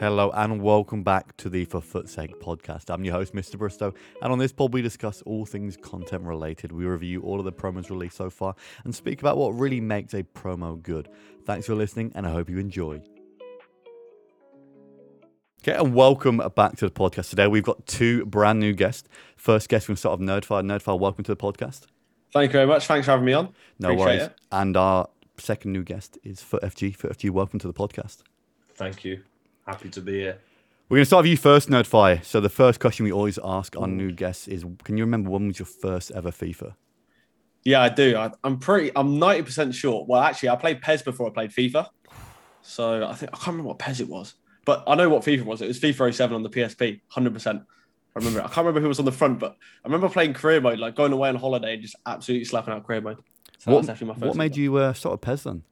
Hello and welcome back to the For FUT's Sake podcast. I'm your host, Mr. Bristow, and on this pod we discuss all things content related. We review all of the promos released so far and speak about what really makes a promo good. Thanks for listening, and I hope you enjoy. Okay, and welcome back to the podcast. Today we've got two brand new guests. First guest, to start off Nerdfire. Nerdfire, welcome to the podcast. Thank you very much. Thanks for having me on. No Appreciate worries. it. And our second new guest is Foot FG. Foot FG, welcome to the podcast. Thank you. Happy to be here. We're going to start with you first, Nerdfire. So the first question we always ask our new guests is, can you remember when was your first ever FIFA? Yeah, I do. I, I'm pretty. I'm ninety percent sure. Well, actually, I played PES before I played FIFA, so I think I can't remember what PES it was, but I know what FIFA was. It was FIFA 07 on the PSP. Hundred percent. I remember. it. I can't remember who was on the front, but I remember playing career mode, like going away on holiday and just absolutely slapping out career mode. So what was definitely my first. what made FIFA. you uh, start with PES then?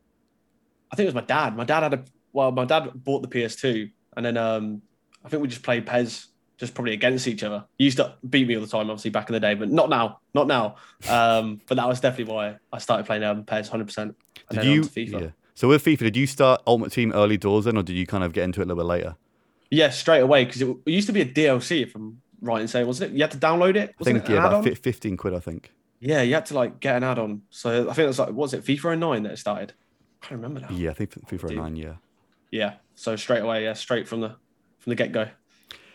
I think it was my dad. My dad had a. Well, my dad bought the PS2, and then um, I think we just played PES, just probably against each other. He used to beat me all the time, obviously back in the day, but not now, not now. Um, but that was definitely why I started playing um, PES 100. percent Did you? FIFA. Yeah. So with FIFA, did you start Ultimate Team early doors then, or did you kind of get into it a little bit later? Yeah, straight away because it, it used to be a DLC, if I'm right in saying, wasn't it? You had to download it. I think it yeah, about add-on? fifteen quid. I think. Yeah, you had to like get an add-on. So I think it was like, was it FIFA 09 that it started? I can't remember now. Yeah, I think FIFA Dude. nine. Yeah. Yeah, so straight away, yeah, straight from the from the get-go.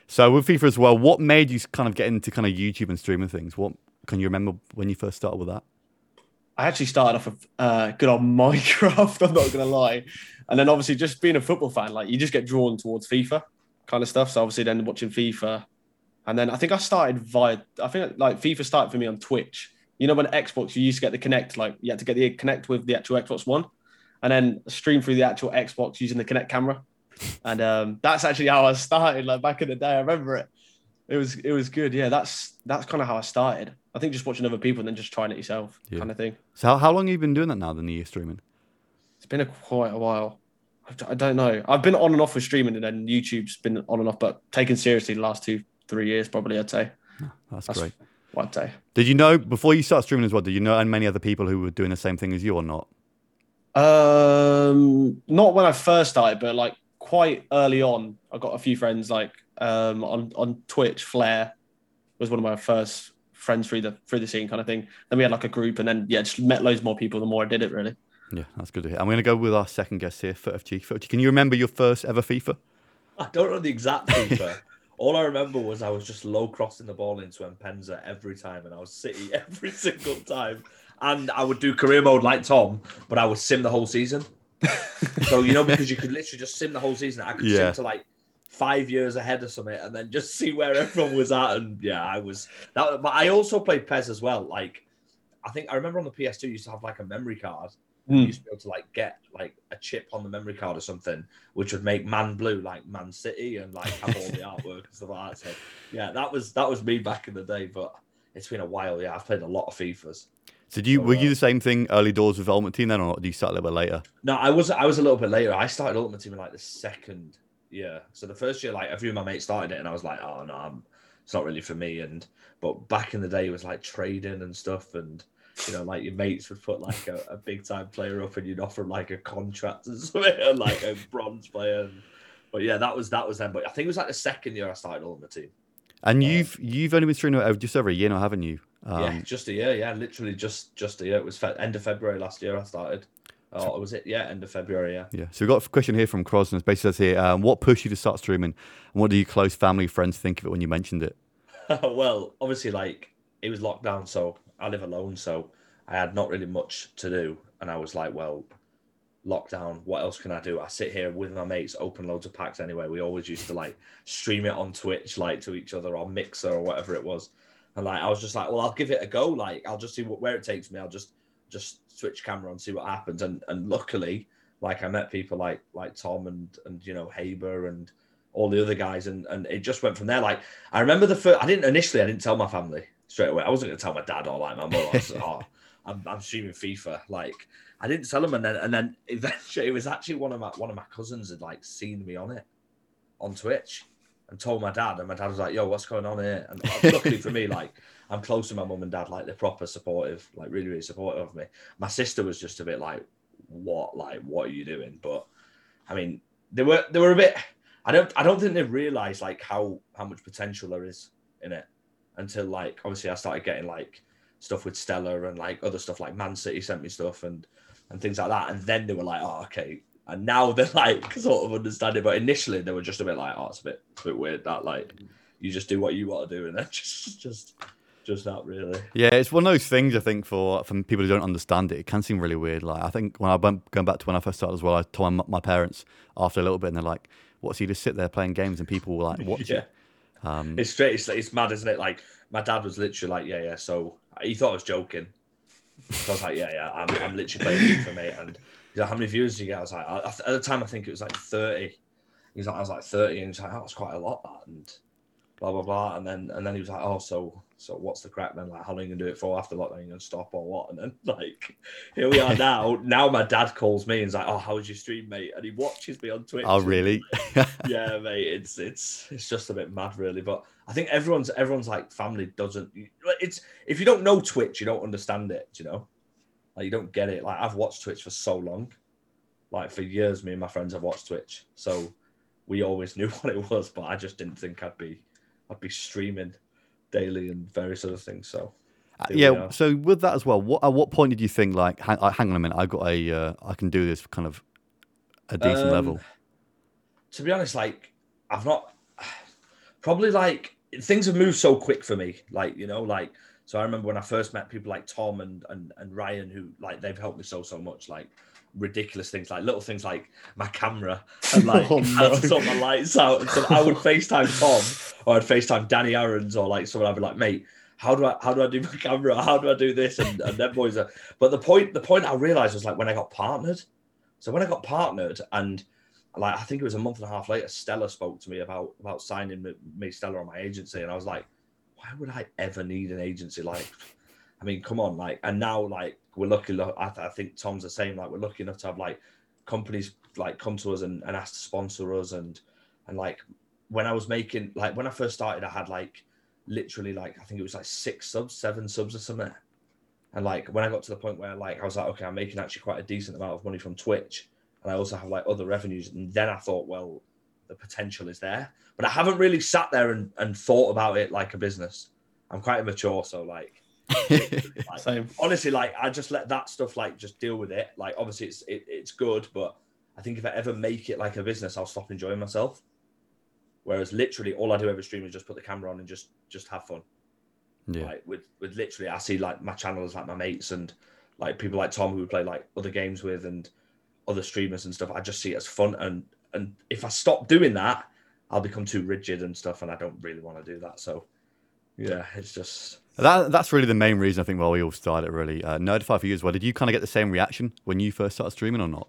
So with FIFA as well, what made you kind of get into kind of YouTube and streaming things? What can you remember when you first started with that? I actually started off with uh, good old Minecraft. I'm not gonna lie, and then obviously just being a football fan, like you just get drawn towards FIFA kind of stuff. So obviously then watching FIFA, and then I think I started via. I think like FIFA started for me on Twitch. You know when Xbox you used to get the Kinect, like you had to get the Kinect with the actual Xbox One, and then stream through the actual Xbox using the Kinect camera, and um, that's actually how I started. Like back in the day, I remember it. It was it was good. Yeah, that's that's kind of how I started. I think just watching other people and then just trying it yourself, Yeah. kind of thing. So how, how long have you been doing that now? Then the streaming. It's been a quite a while. I don't know. I've been on and off with streaming, and then YouTube's been on and off, but taken seriously the last two, three years probably. I'd say. That's, That's- great. What I'd say. Did you know before you started streaming as well? Did you know and many other people who were doing the same thing as you or not? Um, not when I first started, but like quite early on, I got a few friends like um on on Twitch. Flair was one of my first friends through the through the scene kind of thing. Then we had like a group, and then yeah, just met loads more people the more I did it. Really. Yeah, that's good to hear. I'm going to go with our second guest here, FG. FG, Can you remember your first ever FIFA? I don't know the exact FIFA. All I remember was I was just low crossing the ball into Mpenza every time, and I was City every single time. And I would do career mode like Tom, but I would sim the whole season. so you know, because you could literally just sim the whole season. I could Yeah. sim to like five years ahead or something, and then just see where everyone was at. And yeah, I was that. But I also played PES as well. Like, I think I remember on the PS2 you used to have like a memory card. Hmm. You used to be able to like get like a chip on the memory card or something, which would make Man Blue like Man City and like have all the artwork and stuff like that. So yeah, that was that was me back in the day. But it's been a while. Yeah, I've played a lot of FIFA's. So did you Oh, were you the same thing early doors with Ultimate Team then, or did you start a little bit later? No, I was I was a little bit later. I started Ultimate Team in like the second year. So the first year, like a few of my mates started it, and I was like, oh no, I'm, it's not really for me. And but back in the day, it was like trading and stuff, and you know, like your mates would put like a, a big time player up, and you'd offer like a contract and something, and like a bronze player. And, but yeah, that was that was then. But I think it was like the second year I started Ultimate Team. And Uh, you've you've only been over just over a year now, haven't you? Um, yeah, just a year. Yeah, literally just just a year. It was fe- end of February last year. I started. Oh, was it? Yeah, end of February. Yeah. Yeah. So we've got a question here from Crosden. It basically says here, um, what pushed you to start streaming, and what do your close family friends think of it when you mentioned it? well, obviously, like it was lockdown, so I live alone, so I had not really much to do, and I was like, well, lockdown. What else can I do? I sit here with my mates, open loads of packs. Anyway, we always used to like stream it on Twitch, like to each other, on Mixer or whatever it was, and like I was just like, well, I'll give it a go. Like I'll just see what, where it takes me. I'll just just switch camera and see what happens. And and luckily, like I met people like like Tom and and you know Haber and all the other guys, and and it just went from there. Like I remember the first. I didn't initially. I didn't tell my family straight away. I wasn't going to tell my dad or like my mum. I was like, oh, I'm, I'm streaming FIFA. Like I didn't tell them, and then and then eventually it was actually one of my one of my cousins had like seen me on it on Twitch and told my dad, and my dad was like, "Yo, what's going on here?" And luckily for me, like I'm close to my mum and dad, like they're proper supportive, like really really supportive of me. My sister was just a bit like, "What? Like what are you doing?" But I mean, they were they were a bit I don't I don't think they realised like how how much potential there is in it until like obviously I started getting like stuff with Stella and like other stuff like Man City sent me stuff and and things like that and then they were like oh okay and now they're like sort of understanding but initially they were just a bit like oh it's a bit a bit weird that like you just do what you want to do and then just just just that really Yeah, it's one of those things I think for from people who don't understand it, it can seem really weird. Like I think when I went going back to when I first started as well, I told my, my parents after a little bit, and they're like, "What's he just sit there playing games and people were like watch yeah? Um, It's straight. It's, it's mad, isn't it? Like my dad was literally like, "Yeah, yeah." So he thought I was joking. So I was like, "Yeah, yeah." I'm, I'm literally playing for me And he's like, "How many views do you get?" I was like, I, "At the time, I think it was like 30." He's like, "I was like 30," and he's like, "Oh, that's quite a lot." That and blah blah blah. And then and then he was like, "Oh, so so what's the crack then? Like, how long are you gonna do it for after lockdown? You gonna stop or what?" And then like, here we are now. now my dad calls me and he's like, "Oh, how was your stream, mate?" And he watches me on Twitch. oh, really? yeah, mate, it's it's it's just a bit mad, really. But I think everyone's everyone's like family doesn't. It's if you don't know Twitch, you don't understand it. You know, like you don't get it. Like I've watched Twitch for so long, like for years. Me and my friends have watched Twitch, so we always knew what it was. But I just didn't think I'd be I'd be streaming daily and various other things. So Uh, yeah. So with that as well, what at what point did you think like, hang, uh, hang on a minute, I got a, uh, I can do this kind of a decent Um, level. to be honest, like I've not probably like things have moved so quick for me. Like, you know, like so I remember when I first met people like Tom and and, and Ryan who like they've helped me so so much, like ridiculous things like little things like my camera and like Oh, how no. to sort my lights out and stuff. I would FaceTime Tom or I'd FaceTime Danny Aarons or like someone I'd be like, mate, how do I how do I do my camera? How do I do this? And and them boys are but the point the point I realized was like when I got partnered. So when I got partnered and like I think it was a month and a half later, Stella spoke to me about about signing me, me Stella on my agency, and I was like, why would I ever need an agency? Like, I mean, come on, like, and now like we're lucky. I, I think Tom's the same. Like, we're lucky enough to have like companies like come to us and, and ask to sponsor us, and and like when I was making like when I first started, I had like literally like I think it was like six subs, seven subs or something. And like when I got to the point where like I was like, okay, I'm making actually quite a decent amount of money from Twitch, and I also have like other revenues. And then I thought, well, the potential is there, but I haven't really sat there and, and thought about it like a business. I'm quite immature, so like, like Same. honestly, like I just let that stuff like just deal with it. Like obviously it's it, it's good, but I think if I ever make it like a business, I'll stop enjoying myself. Whereas literally all I do every stream is just put the camera on and just just have fun. yeah. Like with with literally, I see like my channel as like my mates and like people like Tom who we play like other games with and other streamers and stuff. I just see it as fun and and if I stop doing that, I'll become too rigid and stuff, and I don't really want to do that. So yeah, it's just That, that's really the main reason I think why we all started really. Uh, Nerdfire for you as well. Did you kind of get the same reaction when you first started streaming or not?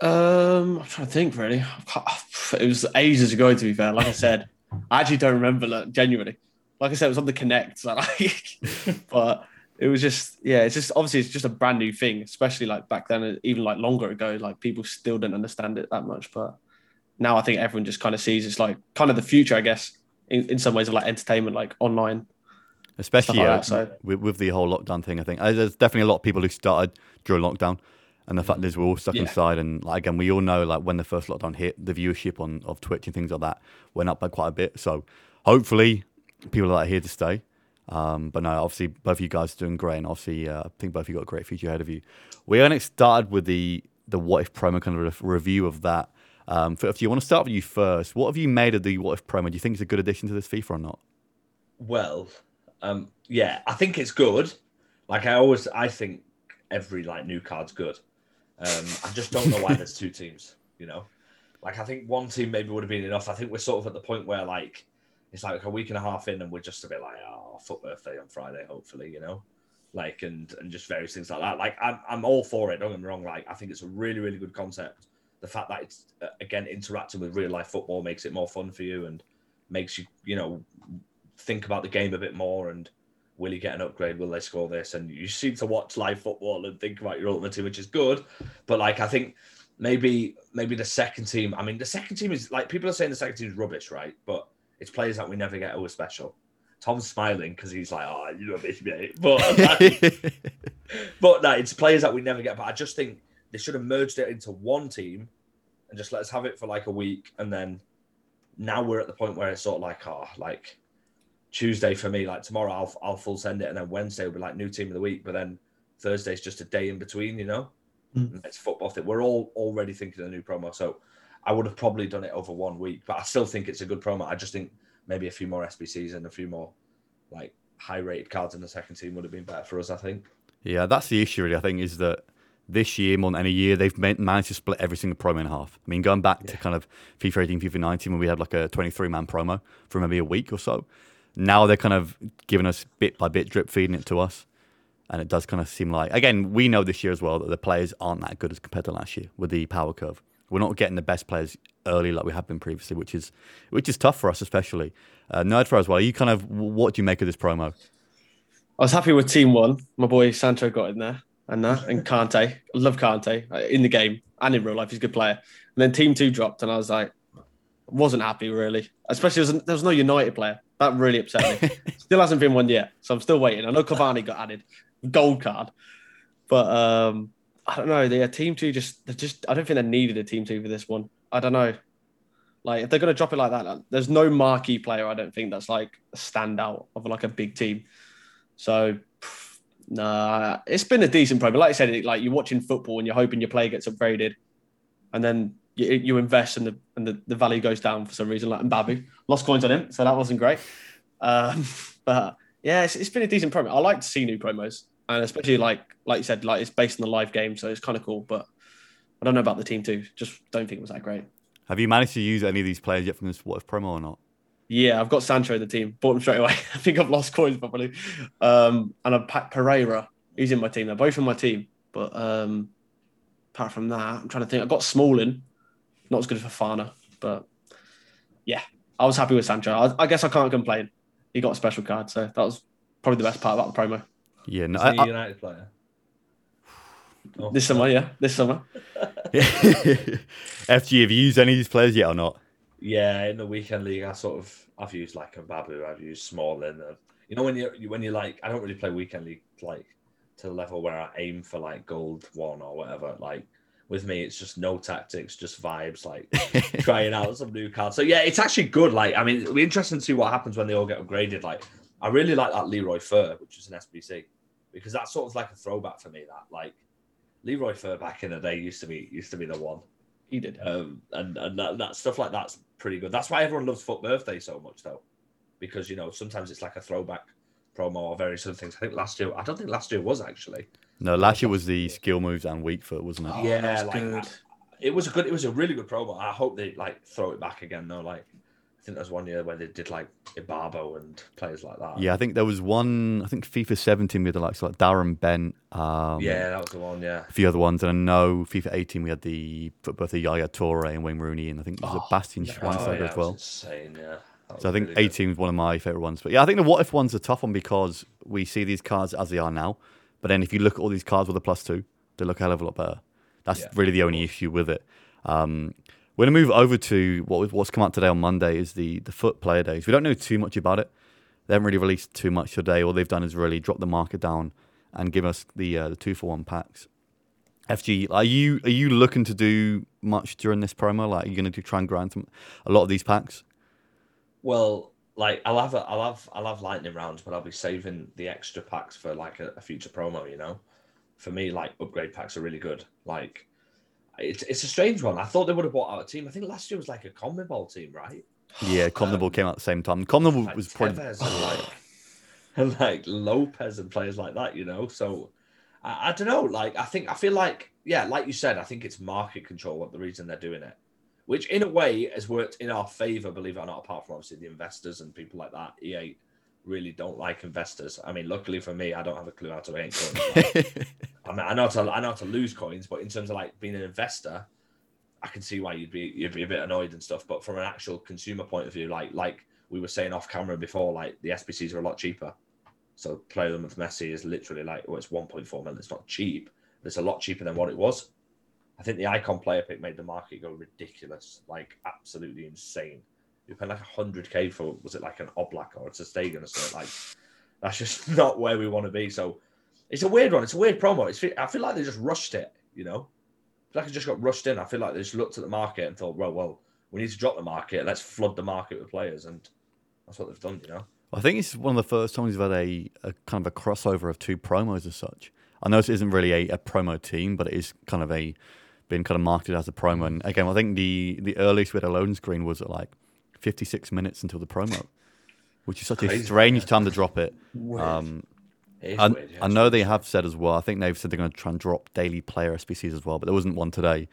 Um, I'm trying to think. Really, I can't- it was ages ago. To be fair, like I said, I actually don't remember. Like, genuinely, like I said, it was on the Kinect. So like, but it was just yeah. It's just obviously it's just a brand new thing, especially like back then, even like longer ago. Like people still didn't understand it that much, but now I think everyone just kind of sees it's like kind of the future, I guess, in, in some ways of like entertainment, like online. Especially like uh, that, so- with, with the whole lockdown thing, I think uh, there's definitely a lot of people who started during lockdown, and the fact is we're all stuck Yeah. inside. And like again, we all know like when the first lockdown hit, the viewership on of Twitch and things like that went up by quite a bit. So hopefully, people are here to stay. Um, but no, obviously both of you guys are doing great, and obviously uh, I think both of you got a great future ahead of you. We only started with the the what if promo kind of re- review of that. Um, if you want to start with you first, what have you made of the what if promo? Do you think it's a good addition to this FIFA or not? Well, um, yeah, I think it's good. Like I always, I think every like new card's good. Um, I just don't know why there's two teams. You know, like I think one team maybe would have been enough. I think we're sort of at the point where like it's like a week and a half in, and we're just a bit like, oh, FUT birthday on Friday, hopefully, you know, like and and just various things like that. Like I'm I'm all for it. Don't get me wrong. Like I think it's a really really good concept. The fact that it's uh, again interacting with real life football makes it more fun for you and makes you you know think about the game a bit more and will he get an upgrade? Will they score this? And you seem to watch live football and think about your ultimate team, which is good. But like I think maybe maybe the second team. I mean, the second team is like people are saying the second team is rubbish, right? But it's players that we never get who are special. Tom's smiling because he's like, "Oh, you rubbish, mate." But but no, it's players that we never get. But I just think they should have merged it into one team and just let us have it for like a week and then now we're at the point where it's sort of like, oh, like Tuesday for me, like tomorrow I'll I'll full send it, and then Wednesday will be like new team of the week, but then Thursday's just a day in between, you know. Mm. It's football thing. We're all already thinking of a new promo, so I would have probably done it over one week, but I still think it's a good promo. I just think maybe a few more SBCs and a few more like high rated cards in the second team would have been better for us. I think. Yeah, that's the issue. Really, I think is that this year more than any year they've managed to split every single promo in half. I mean, going back to kind of FIFA 18, FIFA 19, when we had like a 23 man promo for maybe a week or so. Now they're kind of giving us bit by bit, drip feeding it to us. And it does kind of seem like, again, we know this year as well that the players aren't that good as compared to last year with the power curve. We're not getting the best players early like we have been previously, which is which is tough for us, especially. Uh, for as well. You kind of, what do you make of this promo? I was happy with team one. My boy Sancho got in there and that, and Kante. I love Kante uh, in the game and in real life. He's a good player. And then team two dropped, and I was like, wasn't happy really. Especially there was, there was no United player. That really upset me. still hasn't been one yet, so I'm still waiting. I know Cavani got added, gold card, but um, I don't know. The team two just, they just, I don't think they needed a team two for this one. I don't know. Like if they're gonna drop it like that, there's no marquee player. I don't think that's like a standout of like a big team. So nah, it's been a decent program. Like I said, it, like you're watching football and you're hoping your player gets upgraded, and then you, you invest and the and the, the value goes down for some reason. Like Mbabu lost coins on him, so that wasn't great. Um, but yeah, it's, it's been a decent promo. I like to see new promos, and especially like like you said, like it's based on the live game, so it's kind of cool. But I don't know about the team too. Just don't think it was that great. Have you managed to use any of these players yet from this What If promo or not? Yeah, I've got Sancho in the team. Bought him straight away. I think I've lost coins probably. Um, and I've Pat Pereira, he's in my team. They're both in my team. But um, apart from that, I'm trying to think. I got Smalling, not as good Fofana, but yeah, I was happy with Sancho. I, I guess I can't complain. He got a special card, so that was probably the best part about the promo. Yeah, no, Is he I, a United player? Oh, This summer, yeah, this summer. FG, have you used any of these players yet or not? Yeah, in the weekend league, I sort of I've used like Mbabu, I've used Smalling. uh, You know when you when you like, I don't really play weekend league like to the level where I aim for like gold one or whatever. Like with me, it's just no tactics, just vibes, like trying out some new cards. So yeah, it's actually good. Like I mean, it'll be interesting to see what happens when they all get upgraded. Like I really like that Leroy Fer, which is an SBC, because that's sort of like a throwback for me. That like Leroy Fer back in the day used to be used to be the one. He did. Um, and and that, that stuff like that's pretty good. That's why everyone loves FUT Birthday so much, though, because you know sometimes it's like a throwback promo or various other things. I think last year, I don't think last year was actually. No, last year was the skill moves and weak foot, wasn't it? Oh, yeah, that's like good. it was a good. It was a really good promo. I hope they like throw it back again though. Like I think there's one year where they did like Ibabo and players like that. Yeah, I think there was one. I think FIFA 17 we had the likes of like Darren Bent. Um, yeah, that was the one. Yeah, a few other ones, and I know FIFA 18 we had the both the Yaya Toure and Wayne Rooney, and I think there was a Bastian Oh, Schweinsteiger yeah, as well. was insane. Yeah. So I think really good. 18 was one of my favorite ones. But yeah, I think the what if one's a tough one because we see these cards as they are now. But then if you look at all these cards with a plus two, they look a hell of a lot better. That's Yeah, really the only issue with it. Um, we're going to move over to what what's come out today on Monday is the the foot player days. We don't know too much about it. They haven't really released too much today. All they've done is really drop the market down and give us the uh, the two for one packs. FG, are you are you looking to do much during this promo? Like, are you going to try and grind some, a lot of these packs? Well, like I'll have a, I'll have I'll have lightning rounds, but I'll be saving the extra packs for like a, a future promo. You know, for me, like upgrade packs are really good. Like it's it's a strange one. I thought they would have bought out a team. I think last year was like a Conmebol team, right? Yeah, um, Conmebol came out at the same time. Conmebol Like was Tevez and like and like Lopez and players like that. You know, so. I, I don't know. Like, I think I feel like, yeah, like you said, I think it's market control. What the reason they're doing it, which in a way has worked in our favor, believe it or not. Apart from obviously the investors and people like that, EA really don't like investors. I mean, luckily for me, I don't have a clue how to make coins. I mean, I know how to I know how to lose coins, but in terms of like being an investor, I can see why you'd be you'd be a bit annoyed and stuff. But from an actual consumer point of view, like like we were saying off camera before, like the SBCs are a lot cheaper. So play them with Messi is literally like well, it's 1.4 million. It's not cheap, but it's a lot cheaper than what it was. I think the icon player pick made the market go ridiculous, like absolutely insane. You pay like hundred k for was it like an Oblak or it's a Stegen or something like that's just not where we want to be. So it's a weird one. It's a weird promo. It's I feel like they just rushed it. You know, I feel like it just got rushed in. I feel like they just looked at the market and thought, well, well, we need to drop the market. Let's flood the market with players, and that's what they've done. You know. I think it's one of the first times we've had a, a kind of a crossover of two promos as such. I know this isn't really a, a promo team, but it is kind of a been kind of marketed as a promo. And again, I think the the earliest we had a loan screen was at like 56 minutes until the promo, which is such a strange yeah. time to drop it. Um, It I, weird, yeah. I know they have said as well. I think they've said they're going to try and drop daily player SBCs as well, but there wasn't one today.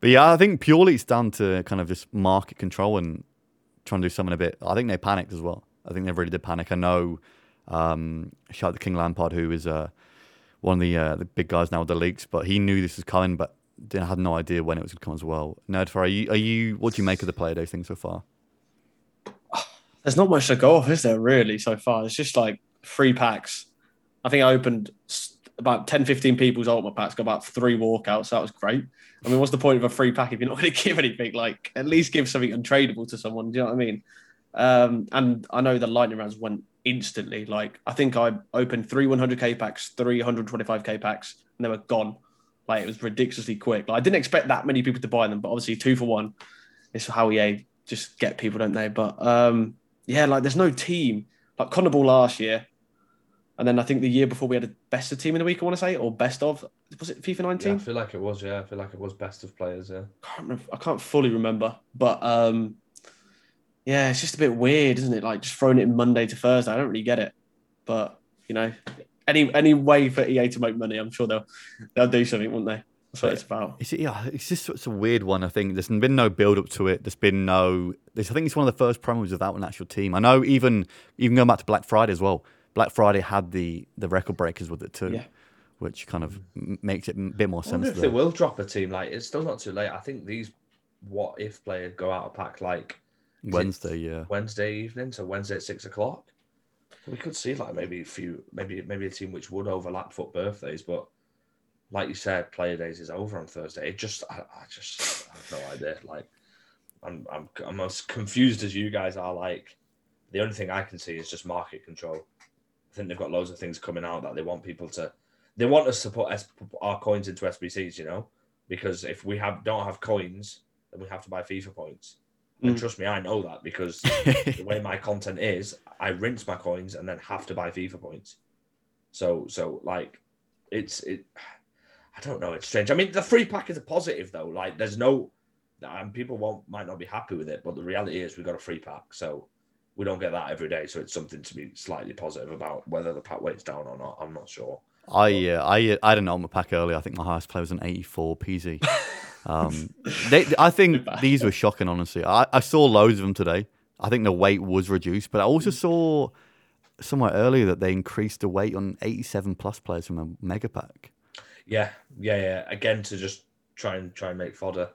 But yeah, I think purely it's down to kind of just market control and trying to do something a bit. I think they panicked as well. I think they really did panic. I know. Um, shout out to King Lampard, who is uh, one of the uh, the big guys now with the leaks, but he knew this was coming, but didn't had no idea when it was going to come as well. Nerdfire, are you, are you? What do you make of the player day thing so far? There's not much to go off, is there, really, so far? It's just like free packs. I think I opened about 10, 15 people's ultimate packs, got about three walkouts. So That was great. I mean, what's the point of a free pack if you're not going to give anything? Like, at least give something untradeable to someone. Do you know what I mean? Um, and I know the lightning rounds went instantly. Like, I think I opened three 100k packs, three 125k packs, and they were gone. Like, it was ridiculously quick. Like, I didn't expect that many people to buy them, but obviously, two for one is how EA just get people, don't they? But um, yeah, like, there's no team. Like, Conmebol last year, and then I think the year before we had a best of team in the week, I want to say, or best of. Was it FIFA Yeah, 19? I feel like it was. Yeah, I feel like it was best of players. Yeah. can't remember, I can't fully remember, but um, yeah, it's just a bit weird, isn't it? Like just throwing it Monday to Thursday. I don't really get it, but you know, any any way for EA to make money, I'm sure they'll they'll do something, won't they? That's what it's about. It's, yeah, it's just it's a weird one. I think there's been no build up to it. There's been no. This, I think it's one of the first promos without an actual team. I know even even going back to Black Friday as well. Black Friday had the the record breakers with it too, Yeah. which kind of makes it a bit more I sense. if they will drop a team. Like it's still not too late. I think these what if players go out of pack like Wednesday, yeah. Wednesday evening, so Wednesday at six o'clock. We could see like maybe a few, maybe maybe a team which would overlap FUT birthdays, but like you said, player days is over on Thursday. It just, I, I just I have no idea. Like, I'm I'm I'm as confused as you guys are. Like, the only thing I can see is just market control. I think they've got loads of things coming out that they want people to, they want us to put S, our coins into SBCs, you know, because if we have don't have coins, then we have to buy FIFA points. And Mm. trust me, I know that because the way my content is, I rinse my coins and then have to buy FIFA points. So so like it's it I don't know, it's strange. I mean the free pack is a positive though. Like there's no and people won't might not be happy with it, but the reality is we got a free pack. So we don't get that every day. So it's something to be slightly positive about whether the pack weight's down or not. I'm not sure. I uh, I uh, I had an ultimate pack earlier. I think my highest player was an 84 PZ. Um, they, I think these were shocking. Honestly, I, I saw loads of them today. I think the weight was reduced, but I also saw somewhere earlier that they increased the weight on 87 plus players from a mega pack. Yeah, yeah, yeah. Again to just try and try and make fodder.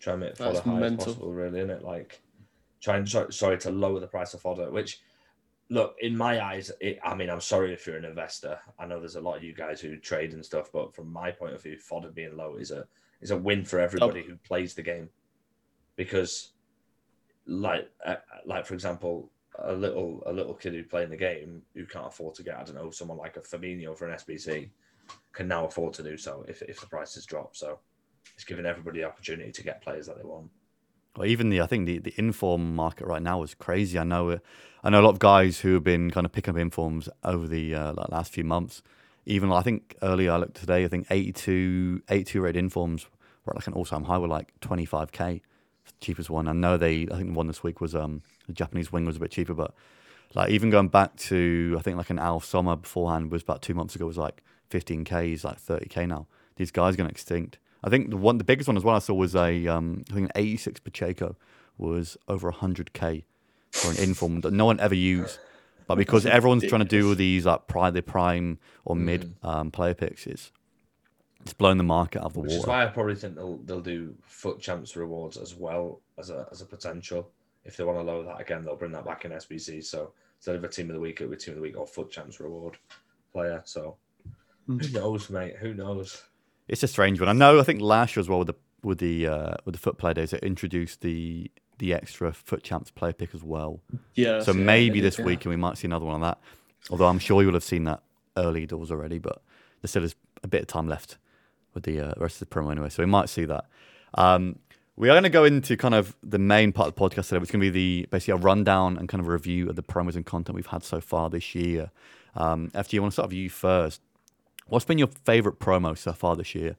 Try and make fodder That's high mental. as possible, really, isn't it? Like trying sorry, sorry to lower the price of fodder, which look, in my eyes, it, I mean, I'm sorry if you're an investor. I know there's a lot of you guys who trade and stuff, but from my point of view, fodder being low is a is a win for everybody who plays the game, because, like, uh, like for example, a little a little kid who playing the game who can't afford to get I don't know someone like a Firmino for an SBC can now afford to do so if if the prices drop. So it's giving everybody the opportunity to get players that they want. Or even the I think the, the inform market right now is crazy. I know uh, I know a lot of guys who have been kind of picking up informs over the uh, last few months. Even I think earlier I looked today, I think 82, 82 rate informs were like an all time high, were like twenty five k, cheapest one. I know they I think the one this week was um the Japanese wing was a bit cheaper, but like even going back to I think like an Al Sommer beforehand was about two months ago was like fifteen k, he's like thirty k now. These guys are going extinct. I think the one the biggest one as well I saw was a um I think an eighty six Pacheco was over hundred k for an inform that no one ever used. But because everyone's trying to do these like prime, the prime or mid um, player picks, it's it's blown the market out of the Which is why I probably think they'll they'll do FUT champs rewards as well as a as a potential. If they want to lower that again, they'll bring that back in SBC. So instead of a team of the week, it'll be team of the week or FUT champs reward player. So. Who knows, mate? Who knows? It's a strange one. I know. I think last year as well with the with the uh, with the foot play days, it introduced the the extra FUT champs player pick as well. Yeah. so yeah, maybe they this did, yeah. weekend we might see another one on that. Although I'm sure you will have seen that early doors already, but there still is a bit of time left with the uh, rest of the promo anyway, so we might see that. Um, We are going to go into kind of the main part of the podcast today, which is going to be the basically a rundown and kind of a review of the promos and content we've had so far this year. Um, FG, I want to start with you first. What's been your favorite promo so far this year?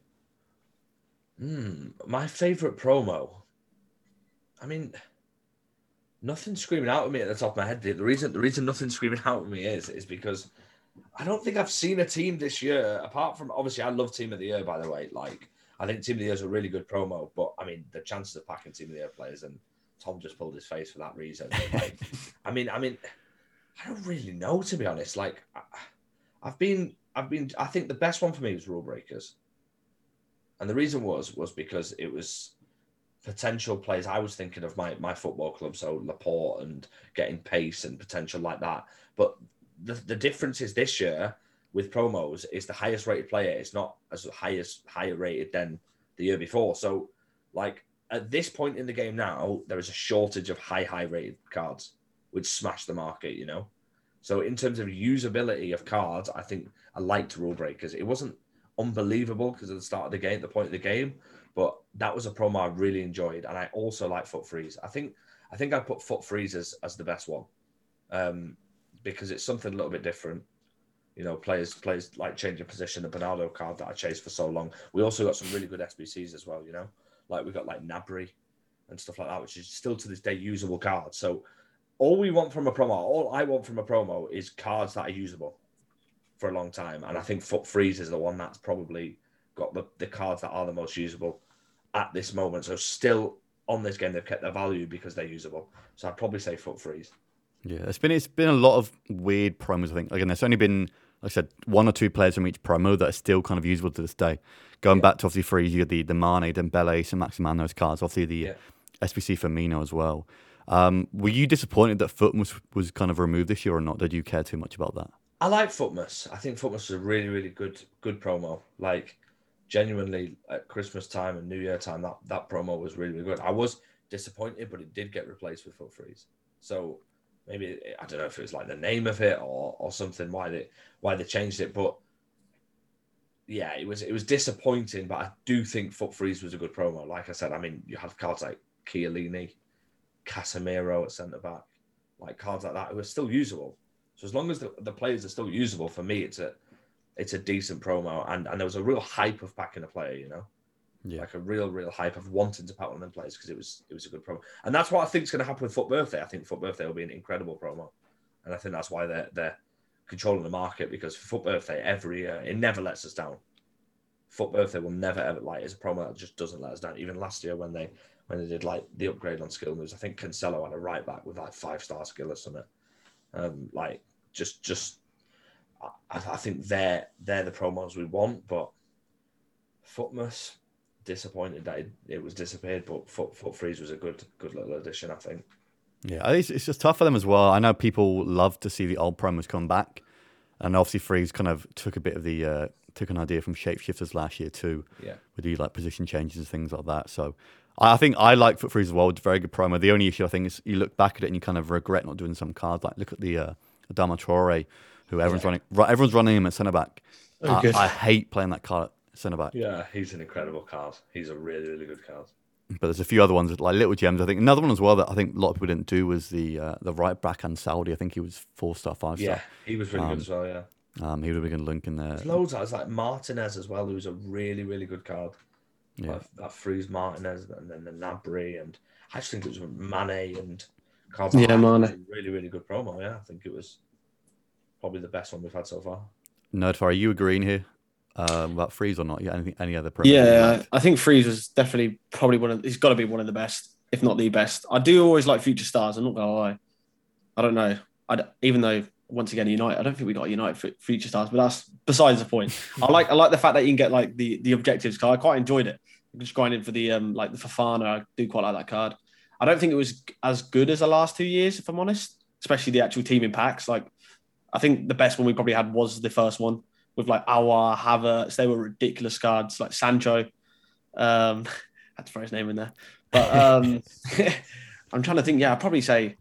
Mm, my favorite promo. I mean, nothing's screaming out at me at the top of my head. The reason the reason nothing's screaming out at me is is because I don't think I've seen a team this year apart from obviously I love Team of the Year by the way. Like I think Team of the Year is a really good promo, but I mean the chances of packing Team of the Year players and Tom just pulled his face for that reason. Like, I mean, I mean, I don't really know to be honest. Like, I, I've been, I've been, I think the best one for me was Rule Breakers, and the reason was was because it was potential players. I was thinking of my my football club, so Laporte and getting pace and potential like that. But the the difference is this year with promos is the highest rated player is not as highest higher rated than the year before. So like at this point in the game now, there is a shortage of high high rated cards, which smash the market. You know, so in terms of usability of cards, I think I liked Rule Breakers. It wasn't unbelievable because of the start of the game, the point of the game, but that was a promo I really enjoyed, and I also like FUT Freeze. I think I think I put FUT Freeze as, as the best one, um, because it's something a little bit different you know, players players like changing position. The Bernardo card that I chased for so long. We also got some really good SBCs as well. You know, like we got like Gnabry and stuff like that, which is still to this day usable cards. So all we want from a promo, all I want from a promo is cards that are usable for a long time. And I think FUT Freeze is the one that's probably got the, the cards that are the most usable at this moment. So still on this game, they've kept their value because they're usable. So I'd probably say Foot Freeze. Yeah, it's been it's been a lot of weird promos. I think again, there's only been like I said, one or two players from each promo that are still kind of usable to this day. Going yeah. back to obviously Freeze, you had the the Mane, Dembele, St. Maximin, those cards. Obviously the yeah. SBC Firmino as well. Um, were you disappointed that Futmas was kind of removed this year or not? Did you care too much about that? I like Futmas. I think Futmas was a really, really good, good promo. Like genuinely at Christmas time and New Year time, that that promo was really, really good. I was disappointed, but it did get replaced with FUT Freeze. So maybe I don't know if it was like the name of it or or something why they why they changed it, but yeah, it was it was disappointing. But I do think FUT Freeze was a good promo. Like I said, I mean, you have cards like Chiellini, Casemiro at centre back, like cards like that who are still usable. So as long as the, the players are still usable, for me, it's a it's a decent promo. And and there was a real hype of backing a player, you know. Yeah. Like a real, real hype of wanting to pack one of them players because it was it was a good promo. And that's what I think is going to happen with FUT Birthday. I think FUT Birthday will be an incredible promo. And I think that's why they're they're controlling the market because FUT Birthday every year it never lets us down. FUT Birthday will never ever like it's a promo that just doesn't let us down. Even last year when they when they did like the upgrade on skill moves, I think Cancelo had a right back with like five star skill or something. Um, like just just I, I think they're they're the promos we want, but Futmas disappointed that it, it was disappeared, but Foot FUT Freeze was a good good little addition, I think. Yeah, it's, it's just tough for them as well. I know people love to see the old promos come back, and obviously Freeze kind of took a bit of the uh, took an idea from Shapeshifters last year too. Yeah, with the like position changes and things like that. So I think I like FUT Freeze as well. It's a very good promo. The only issue I think is you look back at it and you kind of regret not doing some cards. Like look at the uh, Adama Traore, who everyone's yeah. running. Everyone's running him at centre back. Oh, I, I, hate playing that card at centre back. Yeah, he's an incredible card. He's a really, really good card. But there's a few other ones like little gems. I think another one as well that I think a lot of people didn't do was the uh, the right back and Saudi. I think he was four star, five star. Yeah, he was really um, good as well. Yeah. Um, he would have been a link in there. There's loads. Of, like Martinez as well, who's a really, really good card. Yeah. Like, that Freeze Martinez and then the Gnabry and I just think it was Mane and cards. Yeah, Mane. Really, really good promo. Yeah, I think it was probably the best one we've had so far. Nerdfire, are you agreeing here? um, about Freeze or not? Yeah, anything, any other? Promo. Yeah, I think Freeze was definitely probably one of. He's got to be one of the best, if not the best. I do always like future stars. I'm not gonna lie. I don't know. I even though once again United, I don't think we got United for future stars, but that's besides the point. I like I like the fact that you can get like the the objectives card. I quite enjoyed it. Just grinding for the um like the Fofana. I do quite like that card. I don't think it was as good as the last two years, if I'm honest. Especially the actual team in packs. Like I think the best one we probably had was the first one with like Aouar, Havertz. They were ridiculous cards, like Sancho. Um, had to throw his name in there. But um, I'm trying to think. Yeah, I'd probably say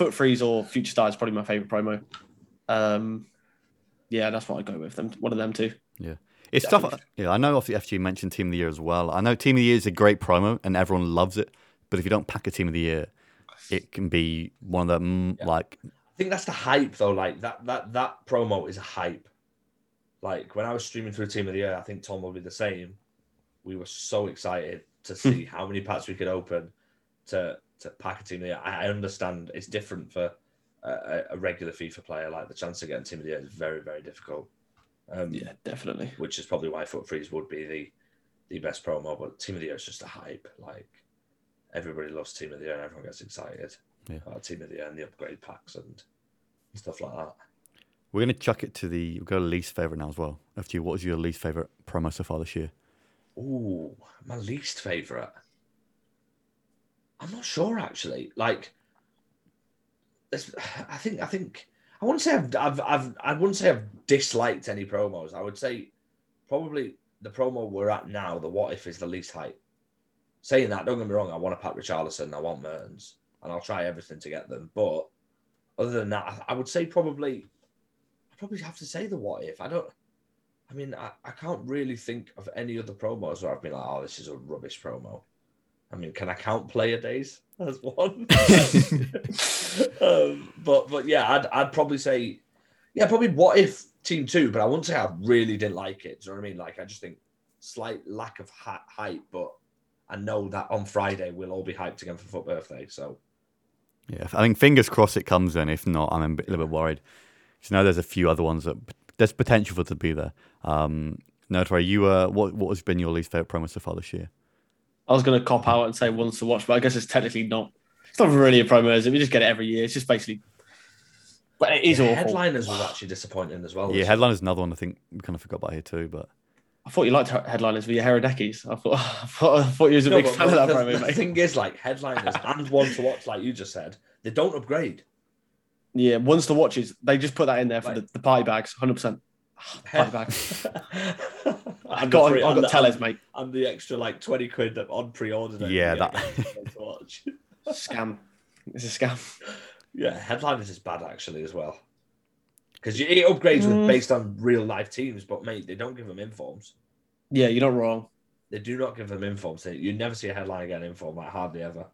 FUT Freeze or Future Star is probably my favorite promo. Um, yeah, that's what I'd go with them. One of them two. Yeah. It's tough. Yeah, I know. Obviously, FG mentioned Team of the Year as well. I know Team of the Year is a great promo and everyone loves it. But if you don't pack a Team of the Year, it can be one of the mm, Yeah. like I think that's the hype though. Like that that that promo is a hype. Like when I was streaming through Team of the Year, I think Tom will be the same. We were so excited to see how many packs we could open to to pack a Team of the I I understand it's different for a, a- a regular FIFA player. Like the chance of getting Team of the Year is very very difficult. Um, Yeah, definitely. which is probably why FUT Freeze would be the the best promo. But Team of the Year is just a hype. Like everybody loves Team of the Year, and everyone gets excited Yeah. about Team of the Year and the upgrade packs and stuff like that. we're gonna chuck it to the we'll go to least favorite now as well. FG, what was your least favorite promo so far this year? Ooh, my least favorite. I'm not sure actually. Like, I think I think I wouldn't say I've, I've I've I wouldn't say I've disliked any promos. I would say probably the promo we're at now, the what if is the least hype. Saying that, don't get me wrong, I want to Pat Richarlison, I want Mertens, and I'll try everything to get them. But other than that, I- I would say probably I probably have to say the what if. I don't I mean, I, I can't really think of any other promos where I've been like, oh, this is a rubbish promo. I mean, can I count player days as one? um, but but yeah, I'd I'd probably say, yeah, probably what if team two, but I wouldn't say I really didn't like it. Do you know what I mean? Like I just think slight lack of hy- hype, but I know that on Friday we'll all be hyped again for FUT birthday. So Yeah, I think fingers crossed it comes in. If not, I'm a, bit, a little bit worried. So now there's a few other ones that there's potential for to be there. Um, no, Troy, you uh, what what has been your least favorite promo so far this year? I was going to cop out and say ones to watch, but I guess it's technically not. It's not really a promo, is it? We just get it every year. It's just basically. But it is The awful. Headliners was actually disappointing as well. yeah, headliners another one I think we kind of forgot about here too. But I thought you liked he- headliners with your Herodekis. I thought, I thought, I thought you was a No, big but- fan of that the, promo, the mate. thing is, like headliners and one to watch, like you just said, they don't upgrade. Yeah, ones to watch is they just put that in there for Like- the, the party bags, hundred percent. Party bags. I And got, the free- I and got the- tellers, mate. and the extra like twenty quid that on pre-order. Yeah, that-. Scam. It's a scam. yeah, headliners is bad actually as well. Because it upgrades with Mm. based on real life teams, but mate, they don't give them informs. Yeah, you're not wrong. They do not give them informs. You never see a headline get an inform, like hardly ever.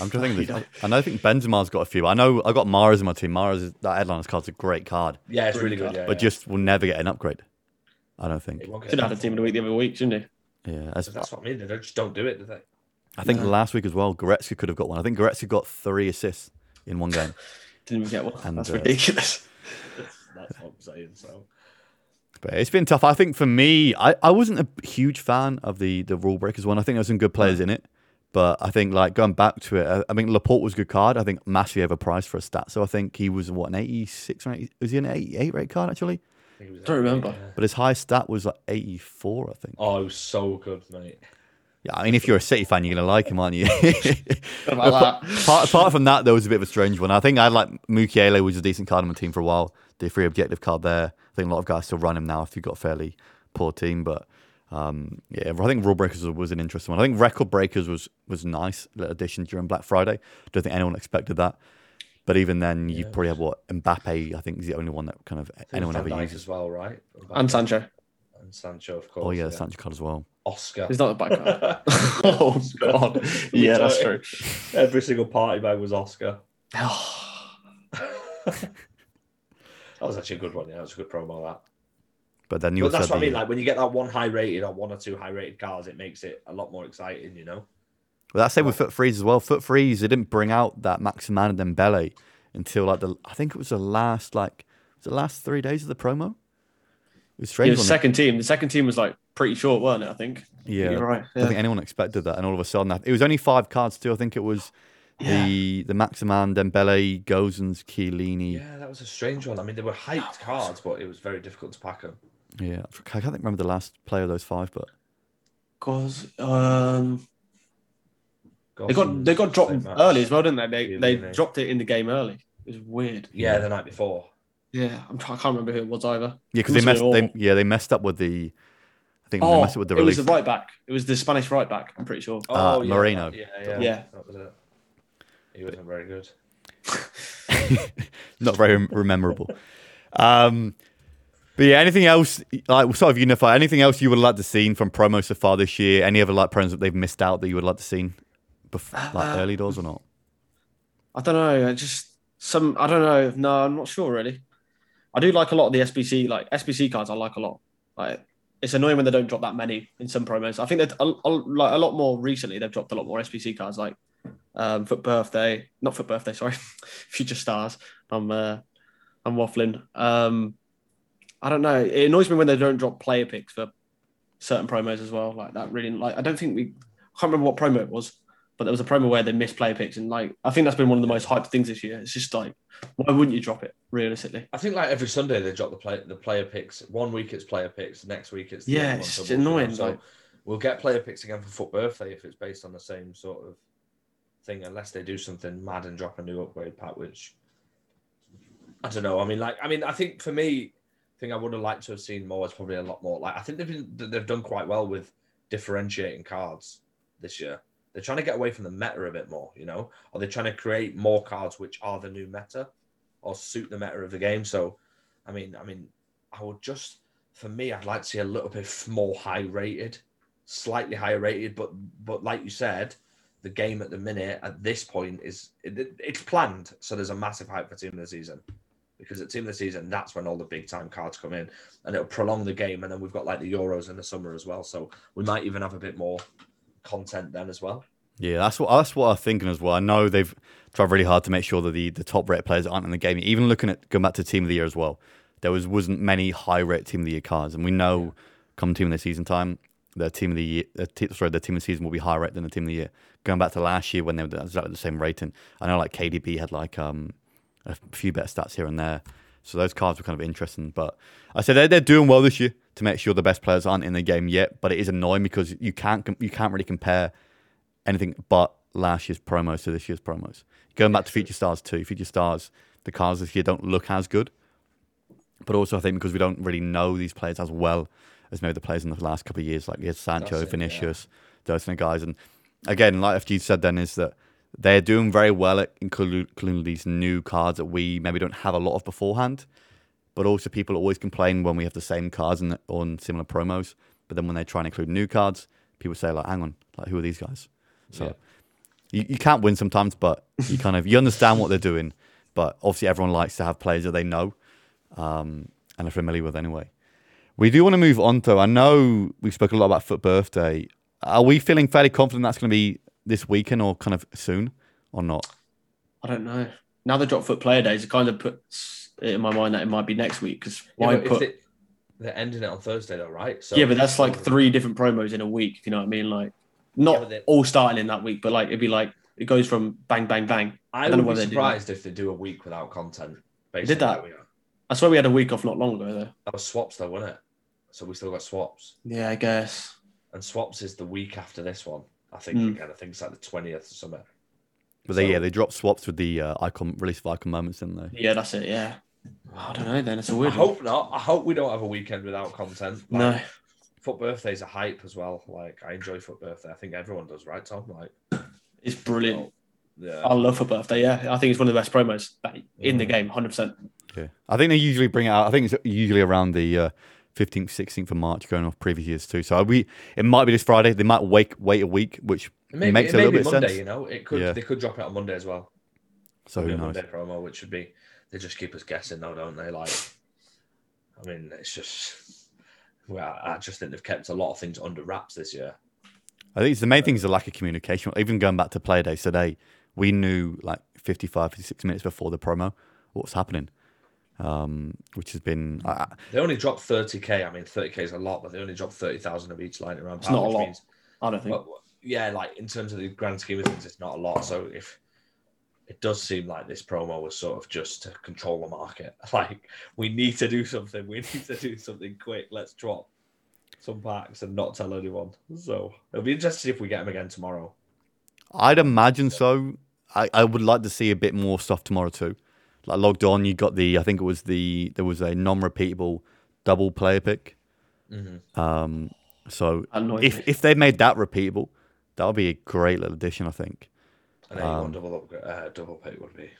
I'm just thinking. Think. I know. I think Benzema's got a few. I know. I got Mara's in my team. Mara's is, that headliner's card's a great card, Yeah, it's really good. Yeah, but yeah. just will never get an upgrade. I don't think. It won't get Should an have had a team of the week the other week, shouldn't you? Yeah, as, That's what I mean. They don't- just don't do it, do they? I think No. last week as well, Goretzka could have got one. I think Goretzka got three assists in one game. Didn't even get one. And, That's uh, ridiculous. That's what I'm saying. So But it's been tough. I think for me, I, I wasn't a huge fan of the the rule breakers one. I think there were some good players in it, but I think like going back to it, I, I think Laporte was a good card. I think massively overpriced for a stat. So I think he was what an eighty six or 80, was he an eighty eight rate card actually? I think it was Don't remember. Yeah. But his highest stat was like eighty four, I think. Oh, it was so good, mate. Yeah, I mean if you're a City fan, you're gonna like him, aren't you? What about that? apart, apart from that, there was a bit of a strange one. I think I like Mukiele was a decent card on my team for a while. The free objective card there. I think a lot of guys still run him now if you've got a fairly poor team. But um, yeah, I think Rule Breakers was, was an interesting one. I think Record Breakers was was nice little addition during Black Friday. I Don't think anyone expected that. But even then, you Yeah. probably have what Mbappe. I think is the only one that kind of anyone Van ever Dijk uses. as well, right? And Sancho. and Sancho, of course. Oh yeah, the Sancho card as well. Oscar. He's not a bad guy. oh, God. Yeah, that's true. Every single party bag was Oscar. That was actually a good one. Yeah, that was a good promo. That. But then you But that's had what I mean. Like when you get that one high rated or one or two high rated cars, it makes it a lot more exciting. You know. Well, that's same with FUT Freeze as well. FUT Freeze, they didn't bring out that Maximin and Dembele until like the I think it was the last like was the last three days of the promo. It was He strange. was wasn't it? second team. The second team was like pretty short, weren't it? I think. yeah, You're right. I think anyone expected that, and all of a sudden, that- it was only five cards too. I think it was the the Maximin, Dembele, Gosens, Chiellini. Yeah, Yeah, that was a strange one. I mean, they were hyped cards, but it was very difficult to pack them. Yeah, I can't think remember the last player of those five, but Cause um, they got they got dropped early as well, didn't they? They Yeah, they they- dropped it in the game early. It was weird. Yeah, the night before. Yeah, I'm try- I can't remember who it was either. yeah, because they messed. They, yeah, they messed up with the. I think they Oh, messed up with the it was the right back. It was the Spanish right back. I'm pretty sure. Uh, yeah, Moreno. Yeah, yeah, Yeah. That was it. He wasn't very good. Not very memorable. Um, But yeah, anything else like sort of unify? Anything else you would like to see from promo so far this year? Any other like promos that they've missed out that you would like to see, before, like Uh, early doors or not? I don't know. I just some. I don't know. No, I'm not sure really. I do like a lot of the SBC like SBC cards. I like a lot. Like it's annoying when they don't drop that many in some promos. I think that a, a, like a lot more recently they've dropped a lot more SBC cards like um, FUT birthday, not FUT birthday. Sorry, future stars. I'm uh, I'm waffling. Um, I don't know. It annoys me when they don't drop player picks for certain promos as well. Like that really. Like I don't think we. I can't remember what promo it was, but there was a promo where they missed player picks, and like I think that's been one of the most hyped things this year. It's just like, why wouldn't you drop it realistically? I think like every Sunday they drop the play the player picks. One week it's player picks, the next week it's the Yeah, one, it's so annoying, So like- we'll get player picks again for FUT birthday if it's based on the same sort of thing, unless they do something mad and drop a new upgrade pack, which I don't know. I mean, like, I mean, I think for me, I think I would have liked to have seen more. Is probably a lot more. Like, I think they've been they've done quite well with differentiating cards this year. They're trying to get away from the meta a bit more, you know, or they're trying to create more cards which are the new meta or suit the meta of the game. So, I mean, I mean, I would just for me, I'd like to see a little bit more high rated, slightly higher rated, but but like you said, the game at the minute at this point is it- it's planned, so there's a massive hype for team of the season. Because at team of the season, that's when all the big time cards come in, and it'll prolong the game. And then we've got like the Euros in the summer as well, so we might even have a bit more content then as well. Yeah, that's what that's what I'm thinking as well. I know they've tried really hard to make sure that the, the top rate players aren't in the game. Even looking at going back to team of the year as well, there was wasn't many high rate team of the year cards, and we know come team of the season time, the team of the year, sorry, the team of the season will be higher rate than the team of the year. Going back to last year when they were exactly the same rating, I know like KDB had like um a few better stats here and there, so those cards were kind of interesting. But I said they're, they're doing well this year to make sure the best players aren't in the game yet. But it is annoying because you can't you can't really compare anything but last year's promos to this year's promos. Going back to Future Stars too, Future Stars, the cards this year don't look as good. But also, I think because we don't really know these players as well as maybe the players in the last couple of years, like we Sancho, it, yeah. Vinicius, those kind of guys. And again, like FG said, then is that they're doing very well at including these new cards that we maybe don't have a lot of beforehand. But also, people always complain when we have the same cards in, on similar promos. But then when they try and include new cards, people say like, "Hang on, like who are these guys?" So Yeah. you, you can't win sometimes, but you kind of you understand what they're doing. But obviously, everyone likes to have players that they know um, and are familiar with anyway. We do want to move on though. I know we spoke a lot about FUT Birthday. Are we feeling fairly confident that's going to be this weekend or kind of soon or not? I don't know. Now they drop FUT player days, it kind of puts in my mind that it might be next week because why but if put? they, they're ending it on Thursday though, right? So yeah, but that's like three different promos in a week. If you know what I mean, like not but they- all starting in that week, but like it'd be like it goes from bang bang bang. I I don't know would whether be they do that. surprised if they do a week without content. Based did that. where we are. I swear we had a week off not long ago though. That was swaps though, wasn't it? So we still got swaps, Yeah, I guess. and swaps is the week after this one. I think Mm. again. I think it's like the twentieth or something. But they, So- yeah, they dropped swaps with the uh, icon release of icon moments, didn't they? Yeah, that's it. Yeah. I don't know. Then it's a weird. one. hope not. I hope we don't have a weekend without content. Like, No. FUT birthdays are hype as well. Like I enjoy FUT birthday. I think everyone does, right, Tom? Like, It's brilliant. yeah. I love FUT birthday. Yeah, I think it's one of the best promos in the Mm. game. Hundred percent. Yeah, I think they usually bring it out. I think it's usually around the uh, fifteenth, sixteenth of March, going off previous years too. So we, it might be this Friday. They might wait wait a week, which Maybe, makes it a may little be bit Monday. sense. You know, it could. Yeah. They could drop it on Monday as well. so Maybe who knows? Monday promo, which would be they just keep us guessing, though, don't they? Like, I mean, it's just. Well, I just think they've kept a lot of things under wraps this year. I think it's the main thing is the lack of communication. Even going back to play days today, we knew like 55, 56 minutes before the promo what's happening, um, which has been. I I- They only dropped 30k. I mean, 30k is a lot, but they only dropped 30,000 of each line around. It's not a lot. means- I don't think. Well, yeah, like in terms of the grand scheme of things, it's not a lot. So if it does seem like this promo was sort of just to control the market, like we need to do something, we need to do something quick. Let's drop some packs and not tell anyone. So it'll be interesting if we get them again tomorrow. I'd imagine so. I, I would like to see a bit more stuff tomorrow too. Like logged on, you got the I think it was the there was a non-repeatable double player pick. Mm-hmm. Um, so That annoys if if they made that repeatable, that would be a great little addition. I think. Then you Um, double up, uh, double pick would be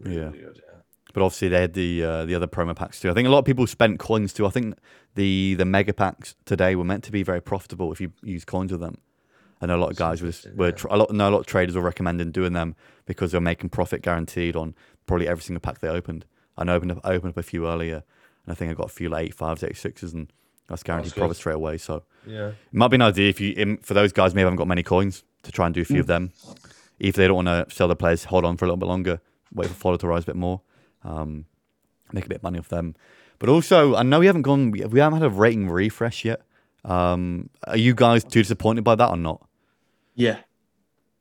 really, yeah. good. Yeah. But obviously they had the uh, the other promo packs too. I think a lot of people spent coins too. I think the the mega packs today were meant to be very profitable if you use coins with them. I know a lot of guys were yeah. a lot. No, a lot of traders were recommending doing them because they're making profit guaranteed on probably every single pack they opened. I know I opened up, I opened up a few earlier, and I think I got a few like eight fives, eight sixes, and that's guaranteed That's profit straight away. So Yeah. it might be an idea if you for those guys maybe haven't got many coins to try and do a few of them. If they don't want to sell the players, hold on for a little bit longer, wait for follow to rise a bit more, um, make a bit of money off them. But also, I know we haven't gone, we we haven't had a rating refresh yet. Um, are you guys too disappointed by that or not? Yeah,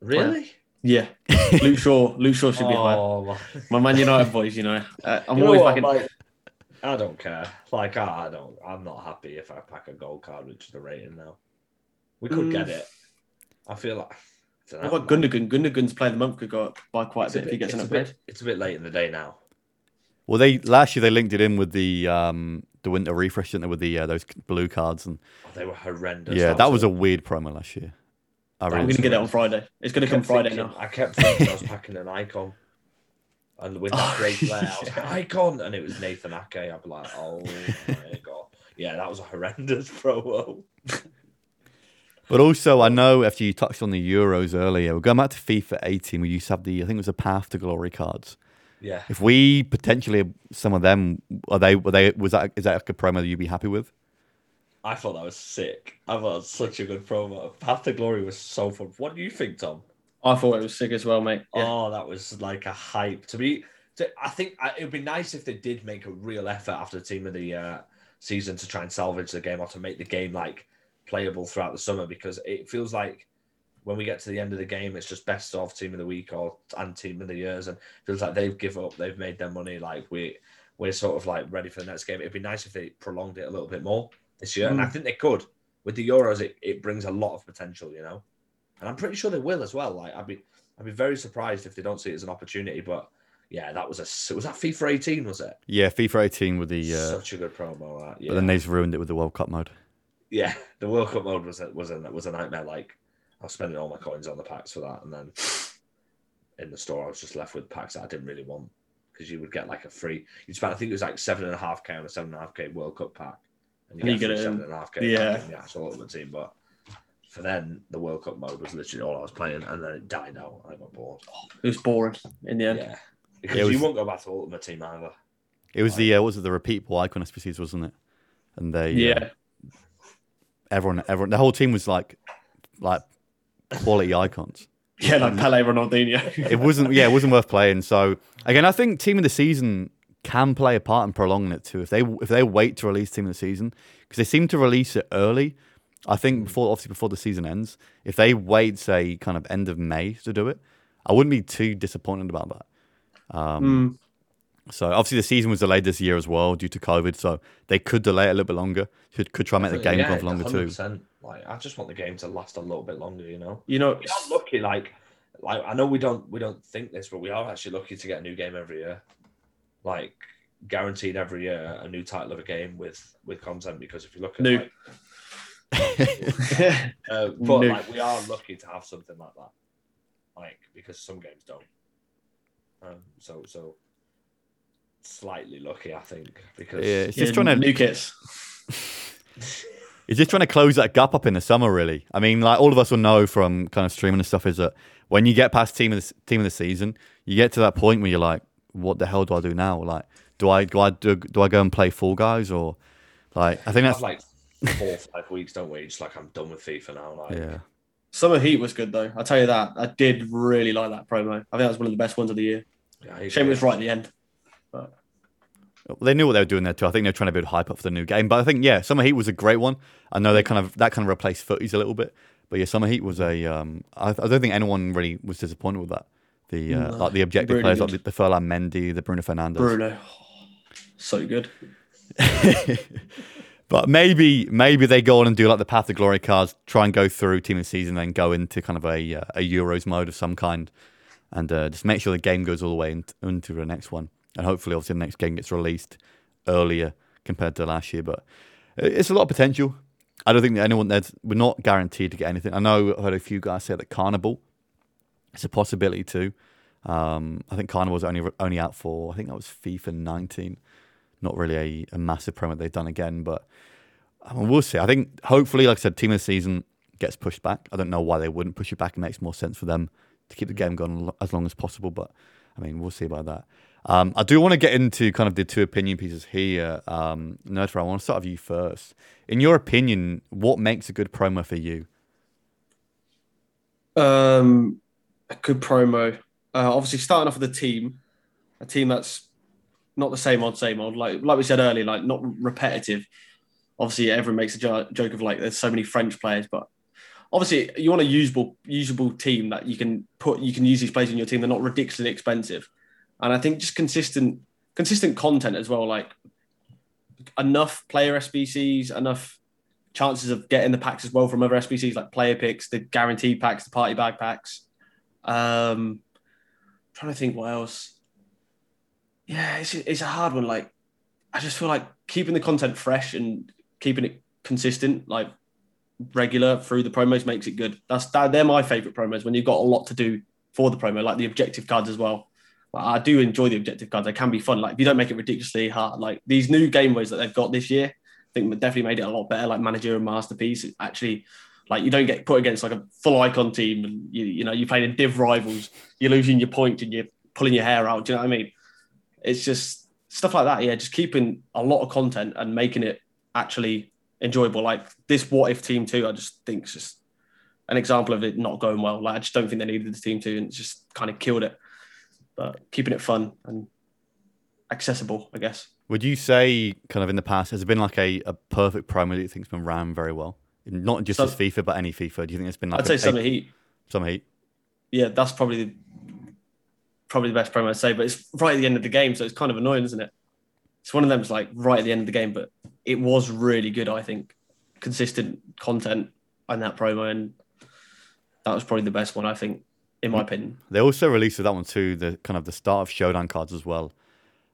Really? yeah. Luke Shaw, Luke Shaw should be higher. Oh, my- My Man United boys, you know. Uh, I'm You always what, back in. like, I don't care. Like, I, I don't. I'm not happy if I pack a gold card which is the rating now. We could Mm. get it. I feel like. I don't What know, about Gundogan? Gundogan's player of the month could go up by quite It's a a bit if he gets it's, an a upgrade. bit, it's a bit late in the day now. Well, they last year they linked it in with the um, the winter refresh, didn't they, with the uh, those blue cards and Oh, they were horrendous. yeah, that was a a weird promo last year. I I'm really going to get it on Friday. It's going to come Friday thinking- now. I kept thinking I was packing an icon. And with that Oh, great player, I was like, icon. And it was Nathan Ake. I'd be like, oh my God. Yeah, that was a horrendous promo. But also, I know after you touched on the Euros earlier, we're going back to FIFA 18. We used to have the, I think it was the Path to Glory cards. Yeah. If we potentially some of them, are they? Were they? Was that? Is that like a promo that you'd be happy with? I thought that was sick. I thought it was such a good promo. Path to Glory was so fun. What do you think, Tom? I thought it was sick as well, mate. Yeah. Oh, that was like a hype to me. To, I think I, it would be nice if they did make a real effort after the team of the uh, season to try and salvage the game or to make the game like playable throughout the summer because it feels like when we get to the end of the game, it's just best of team of the week or and team of the years, and it feels like they've give up, they've made their money. Like we we're sort of like ready for the next game. It'd be nice if they prolonged it a little bit more this year, and I Mm. think they could. With the Euros, it, it brings a lot of potential, you know, and I'm pretty sure they will as well. Like I'd be I'd be very surprised if they don't see it as an opportunity. But yeah, that was a was that FIFA 18, was it? Yeah, FIFA 18 with the. Uh, Such a good promo. That. Yeah, But then they've ruined it with the World Cup mode. Yeah. The World Cup mode was a, was a was a nightmare. Like I was spending all my coins on the packs for that, and then in the store I was just left with packs that I didn't really want because you would get like a free. You spent I think it was like seven and a half k on a seven and a half k World Cup pack, and you And you get, a get free it in- seven and a half k yeah. pack in the Ultimate Team. But for then, the World Cup mode was literally all I was playing, and then it died out. I got bored. It was boring in the end. Yeah, because It was- you won't go back to Ultimate Team either. It was the uh, was it the repeatable icon SBCs, wasn't it? And they Yeah. uh, everyone everyone the whole team was like like quality icons. Yeah, like Pele, Ronaldinho. It wasn't yeah, it wasn't worth playing. So again, I think team of the season can play a part in prolonging it too. If they if they wait to release team of the season because they seem to release it early. I think before obviously before the season ends. If they wait say kind of end of May to do it, I wouldn't be too disappointed about that. Um, Mm. So obviously the season was delayed this year as well due to COVID. So they could delay it a little bit longer. Could could try and make the game go longer too. 100%. Like I just want the game to last a little bit longer, you know. You know, We are lucky, like, like I know we don't we don't think this, but we are actually lucky to get a new game every year, like guaranteed every year a new title of a game with with content. Because if you look at New. like, uh, but New. like we are lucky to have something like that, like because some games don't. Um, so so slightly lucky, I think, because Yeah, it's just trying to new kits. He's just trying to close that gap up in the summer, really. I mean, like all of us will know from kind of streaming and stuff is that when you get past team of the, team of the season, you get to that point where you're like, "What the hell do I do now? Like, do I do I do, do I go and play Fall Guys or like I think that's like four or five weeks, don't we? Just like I'm done with FIFA now. Like, yeah. Summer Heat was good though. I'll tell you that. I did really like that promo. I think that was one of the best ones of the year. yeah, I Shame it was right at the end. They knew what they were doing there too. I think they're trying to build hype up for the new game. But I think yeah, Summer Heat was a great one. I know they kind of that kind of replaced footies a little bit. But yeah, Summer Heat was a. Um, I, I don't think anyone really was disappointed with that. The uh, No, like the objective really players like the, the Ferland Mendy, the Bruno Fernandes. Bruno, so good. but maybe maybe they go on and do like the Path to Glory cards, try and go through team of the season, then go into kind of a uh, a Euros mode of some kind, and uh, just make sure the game goes all the way in, into the next one, and hopefully, obviously, the next game gets released earlier compared to last year. But it's a lot of potential. I don't think that anyone there's we're not guaranteed to get anything. I know I heard a few guys say that Carnival is a possibility too. Um, I think Carnival was only only out for I think that was FIFA 19. Not really a, a massive promo they've done again, but I mean, we'll see. I think hopefully, like I said, team of the season gets pushed back. I don't know why they wouldn't push it back. It makes more sense for them to keep the game going as long as possible. But I mean, we'll see about that. Um, I do want to get into kind of the two opinion pieces here. Um, Nerdfire, I want to start with you first. In your opinion, what makes a good promo for you? Um, a good promo. Uh, obviously, starting off with a team, a team that's not the same old, same old. Like like we said earlier, like not repetitive. Obviously, everyone makes a jo- joke of like there's so many French players, but obviously you want a usable usable team that you can put you can use these players in your team. They're not ridiculously expensive, and I think just consistent consistent content as well. Like enough player SBCs, enough chances of getting the packs as well from other SBCs like player picks, the guaranteed packs, the party bag packs. Um, trying to think what else. Yeah, it's it's a hard one. Like I just feel like keeping the content fresh and keeping it consistent, like regular through the promos makes it good. That's that, they're my favorite promos when you've got a lot to do for the promo, like the objective cards as well. Like, I do enjoy the objective cards. They can be fun. Like if you don't make it ridiculously hard, like these new game ways that they've got this year, I think definitely made it a lot better. Like manager and masterpiece. Actually, like you don't get put against like a full icon team, and you you know you're playing in div rivals. You're losing your point and you're pulling your hair out. Do you know what I mean? It's just stuff like that. Yeah, just keeping a lot of content and making it actually enjoyable. Like this what if team two, I just think it's just an example of it not going well. Like I just don't think they needed the team two and just kind of killed it. But keeping it fun and accessible, I guess. Would you say, kind of in the past, has it been like a, a perfect promo that you think's been ran very well? Not just as FIFA, but any FIFA. Do you think it's been like I'd say a, Summer Heat. Summer Heat? Yeah, that's probably the, probably the best promo I'd say. But it's right at the end of the game, so it's kind of annoying, isn't it? It's one of them. It's like right at the end of the game, but it was really good. I think consistent content on that promo, and that was probably the best one. I think, in my opinion. They also released with that one too, the kind of the start of Showdown cards as well.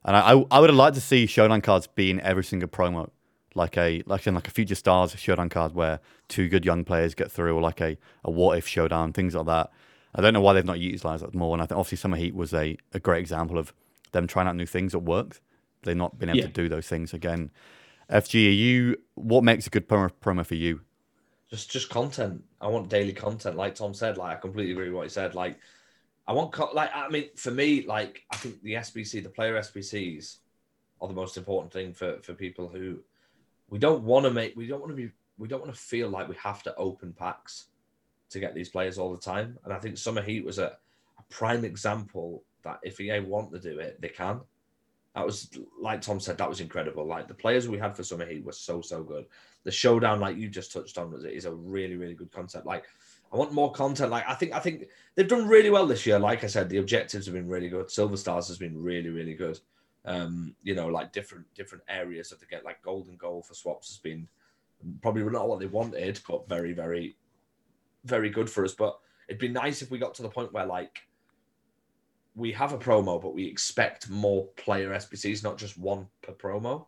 And I, I, I would have liked to see Showdown cards be in every single promo, like a like in like a Future Stars Showdown card where two good young players get through, or like a, a What If Showdown, things like that. I don't know why they've not utilized that more. And I think obviously Summer Heat was a, a great example of them trying out new things that worked. They've not been able Yeah. to do those things again. FG, are you what makes a good promo, promo for you? Just just content. I want daily content, like Tom said. Like I completely agree with what he said. Like I want co- like I mean for me, like I think the SBC, the player SBCs, are the most important thing for for people who we don't want to make. We don't want to be. We don't want to feel like we have to open packs to get these players all the time. And I think Summer Heat was a, a prime example that if EA want to do it, they can. That was like Tom said, that was incredible. Like the players we had for Summer Heat were so so good. The showdown, like you just touched on, was is a really really good concept. Like I want more content. Like I think I think they've done really well this year. Like I said, the objectives have been really good. Silver Stars has been really really good. Um, you know, like different different areas of the get like golden goal for swaps has been probably not what they wanted, but very very very good for us. But it'd be nice if we got to the point where like we have a promo, but we expect more player SBCs, not just one per promo.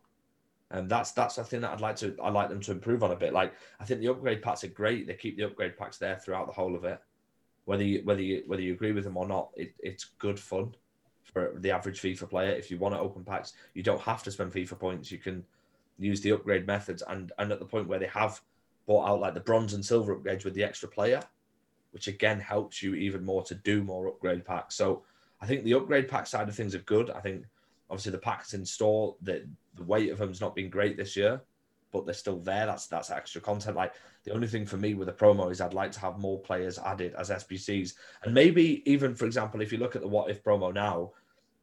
And that's that's a thing that I'd like to I'd like them to improve on a bit. Like I think the upgrade packs are great. They keep the upgrade packs there throughout the whole of it. Whether you whether you whether you agree with them or not, it, it's good fun for the average FIFA player. If you want to open packs, you don't have to spend FIFA points. You can use the upgrade methods and and at the point where they have bought out like the bronze and silver upgrades with the extra player, which again helps you even more to do more upgrade packs. So I think the upgrade pack side of things are good. I think obviously the packs in store, the the weight of them's not been great this year, but they're still there. That's that's extra content. Like the only thing for me with a promo is I'd like to have more players added as SBCs, and maybe even for example, if you look at the what if promo now,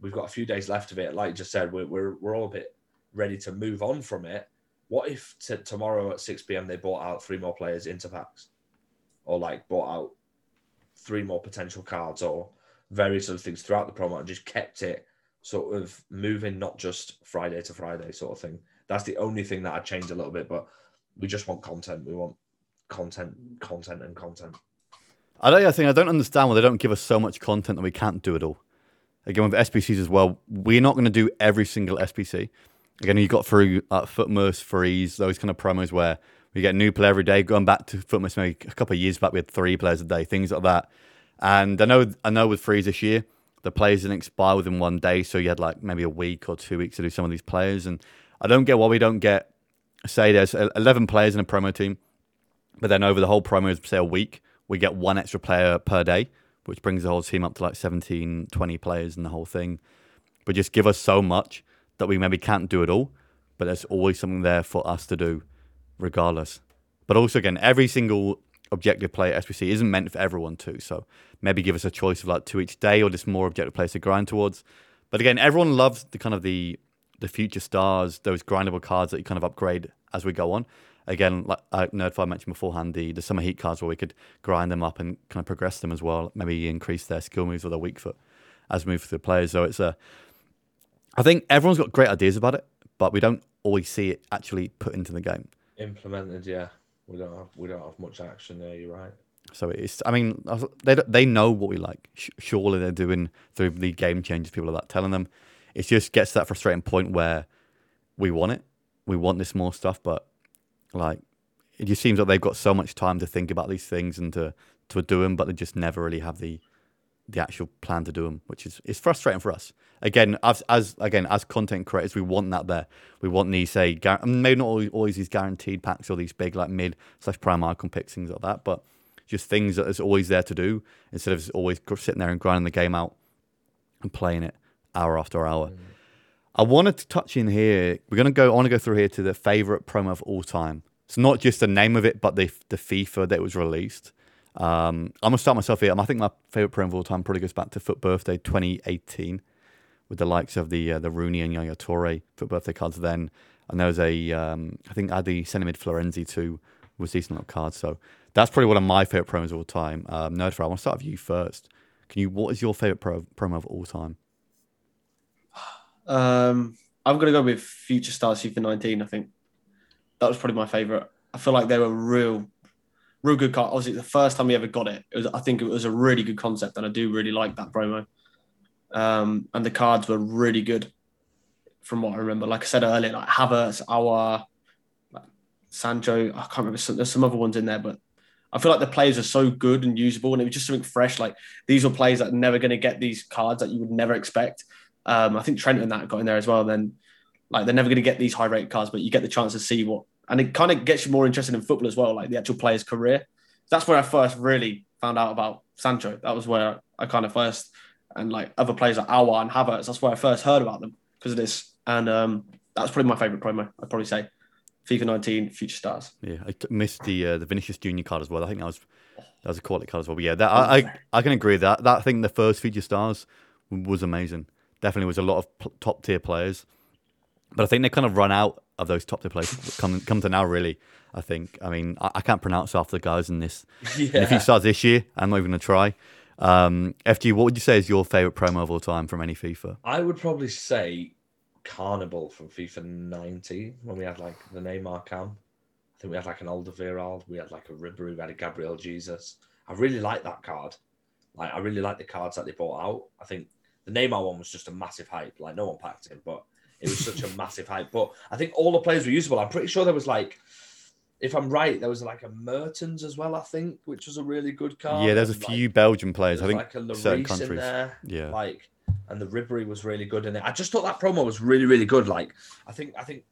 we've got a few days left of it. Like you just said, we're we're, we're all a bit ready to move on from it. What if t- tomorrow at six pm they bought out three more players into packs, or like bought out three more potential cards or various other things throughout the promo and just kept it sort of moving, not just Friday to Friday sort of thing. That's the only thing that I'd change a little bit, but we just want content. We want content, content, and content. I don't I think I don't understand why they don't give us so much content that we can't do it all. Again, with SBCs as well, we're not going to do every single SBC. Again, you got through uh, Futmas, Freeze, those kind of promos where we get new player every day. Going back to Futmas, maybe a couple of years back, we had three players a day, things like that. And I know, I know with Freeze this year, the players didn't expire within one day, so you had like maybe a week or two weeks to do some of these players. And I don't get why we don't get say there's 11 players in a promo team, but then over the whole promo, say a week, we get one extra player per day, which brings the whole team up to like 17, 20 players in the whole thing. But just give us so much that we maybe can't do it all, but there's always something there for us to do regardless. But also, again, every single objective play at SBC isn't meant for everyone too. So maybe give us a choice of like two each day or just more objective plays to grind towards. But again, everyone loves the kind of the the future stars, those grindable cards that you kind of upgrade as we go on. Again, like uh, Nerdfire mentioned beforehand, the, the summer heat cards where we could grind them up and kind of progress them as well, maybe increase their skill moves or their weak foot as we move through the players. So it's a, I think everyone's got great ideas about it, but we don't always see it actually put into the game. Implemented, yeah. We don't have we don't have much action there. You're right. So it's, I mean, they they know what we like. Surely they're doing through the game changes. People are like telling them. It just gets to that frustrating point where we want it, we want this more stuff, but like it just seems like they've got so much time to think about these things and to to do them, but they just never really have the the actual plan to do them, which is is frustrating for us. Again, as as again as content creators, we want that there. We want these say gar- maybe not always, always these guaranteed packs or these big like mid slash prime icon picks things like that, but just things that is always there to do instead of always sitting there and grinding the game out and playing it hour after hour. Mm. I wanted to touch in here. We're gonna go. I want to go through here to the favorite promo of all time. It's not just the name of it, but the the FIFA that was released. Um, I'm gonna start myself here. I think my favorite promo of all time probably goes back to FUT Birthday 2018, with the likes of the uh, the Rooney and Yaya Toure FUT Birthday cards. Then, and there was a um, I think I had the centre mid Florenzi too, was decent little cards. So that's probably one of my favorite promos of all time. Um, Nerdfire, I want to start with you first. Can you? What is your favorite pro, promo of all time? Um, I'm gonna go with Future Stars FIFA 19. I think that was probably my favorite. I feel like they were real, real good card. Obviously, the first time we ever got it, it was I think it was a really good concept, and I do really like that promo. Um, and the cards were really good, from what I remember. Like I said earlier, like Havertz, our like Sancho. I can't remember. Some, there's some other ones in there, but I feel like the players are so good and usable, and it was just something fresh. Like these were players that are never going to get these cards that you would never expect. Um, I think Trent and that got in there as well. Then like they're never going to get these high rate cards, but you get the chance to see what, and it kind of gets you more interested in football as well, like the actual player's career. That's where I first really found out about Sancho. That was where I kind of first, and like other players like Aouar and Havertz. That's where I first heard about them because of this. And um, that's probably my favorite promo. I'd probably say FIFA 19 Future Stars. Yeah, I missed the uh, the Vinicius Junior card as well. I think that was that was a quality card as well. But yeah, that, I, I I can agree that that thing the first Future Stars was amazing definitely was a lot of p- top tier players. But I think they kind of run out of those top tier players come come to now. Really, I think. I mean, I, I can't pronounce half the guys in this. Yeah. if he starts this year, I'm not even gonna try. Um, FG, what would you say is your favorite promo of all time from any FIFA? I would probably say Carnival from FIFA 19 when we had like the Neymar cam. I think we had like an Alderweireld, we had like a Ribery, we had a Gabriel Jesus. I really like that card. Like I really like the cards that they brought out. I think the Neymar one was just a massive hype. Like no one packed him, but it was such a massive hype. But I think all the players were usable. I'm pretty sure there was like, if I'm right, there was like a Mertens as well. I think, which was a really good card. Yeah, there's a few like, Belgian players. I think like a certain countries. There, yeah, like and the Ribery was really good in it. I just thought that promo was really, really good. Like I think, I think.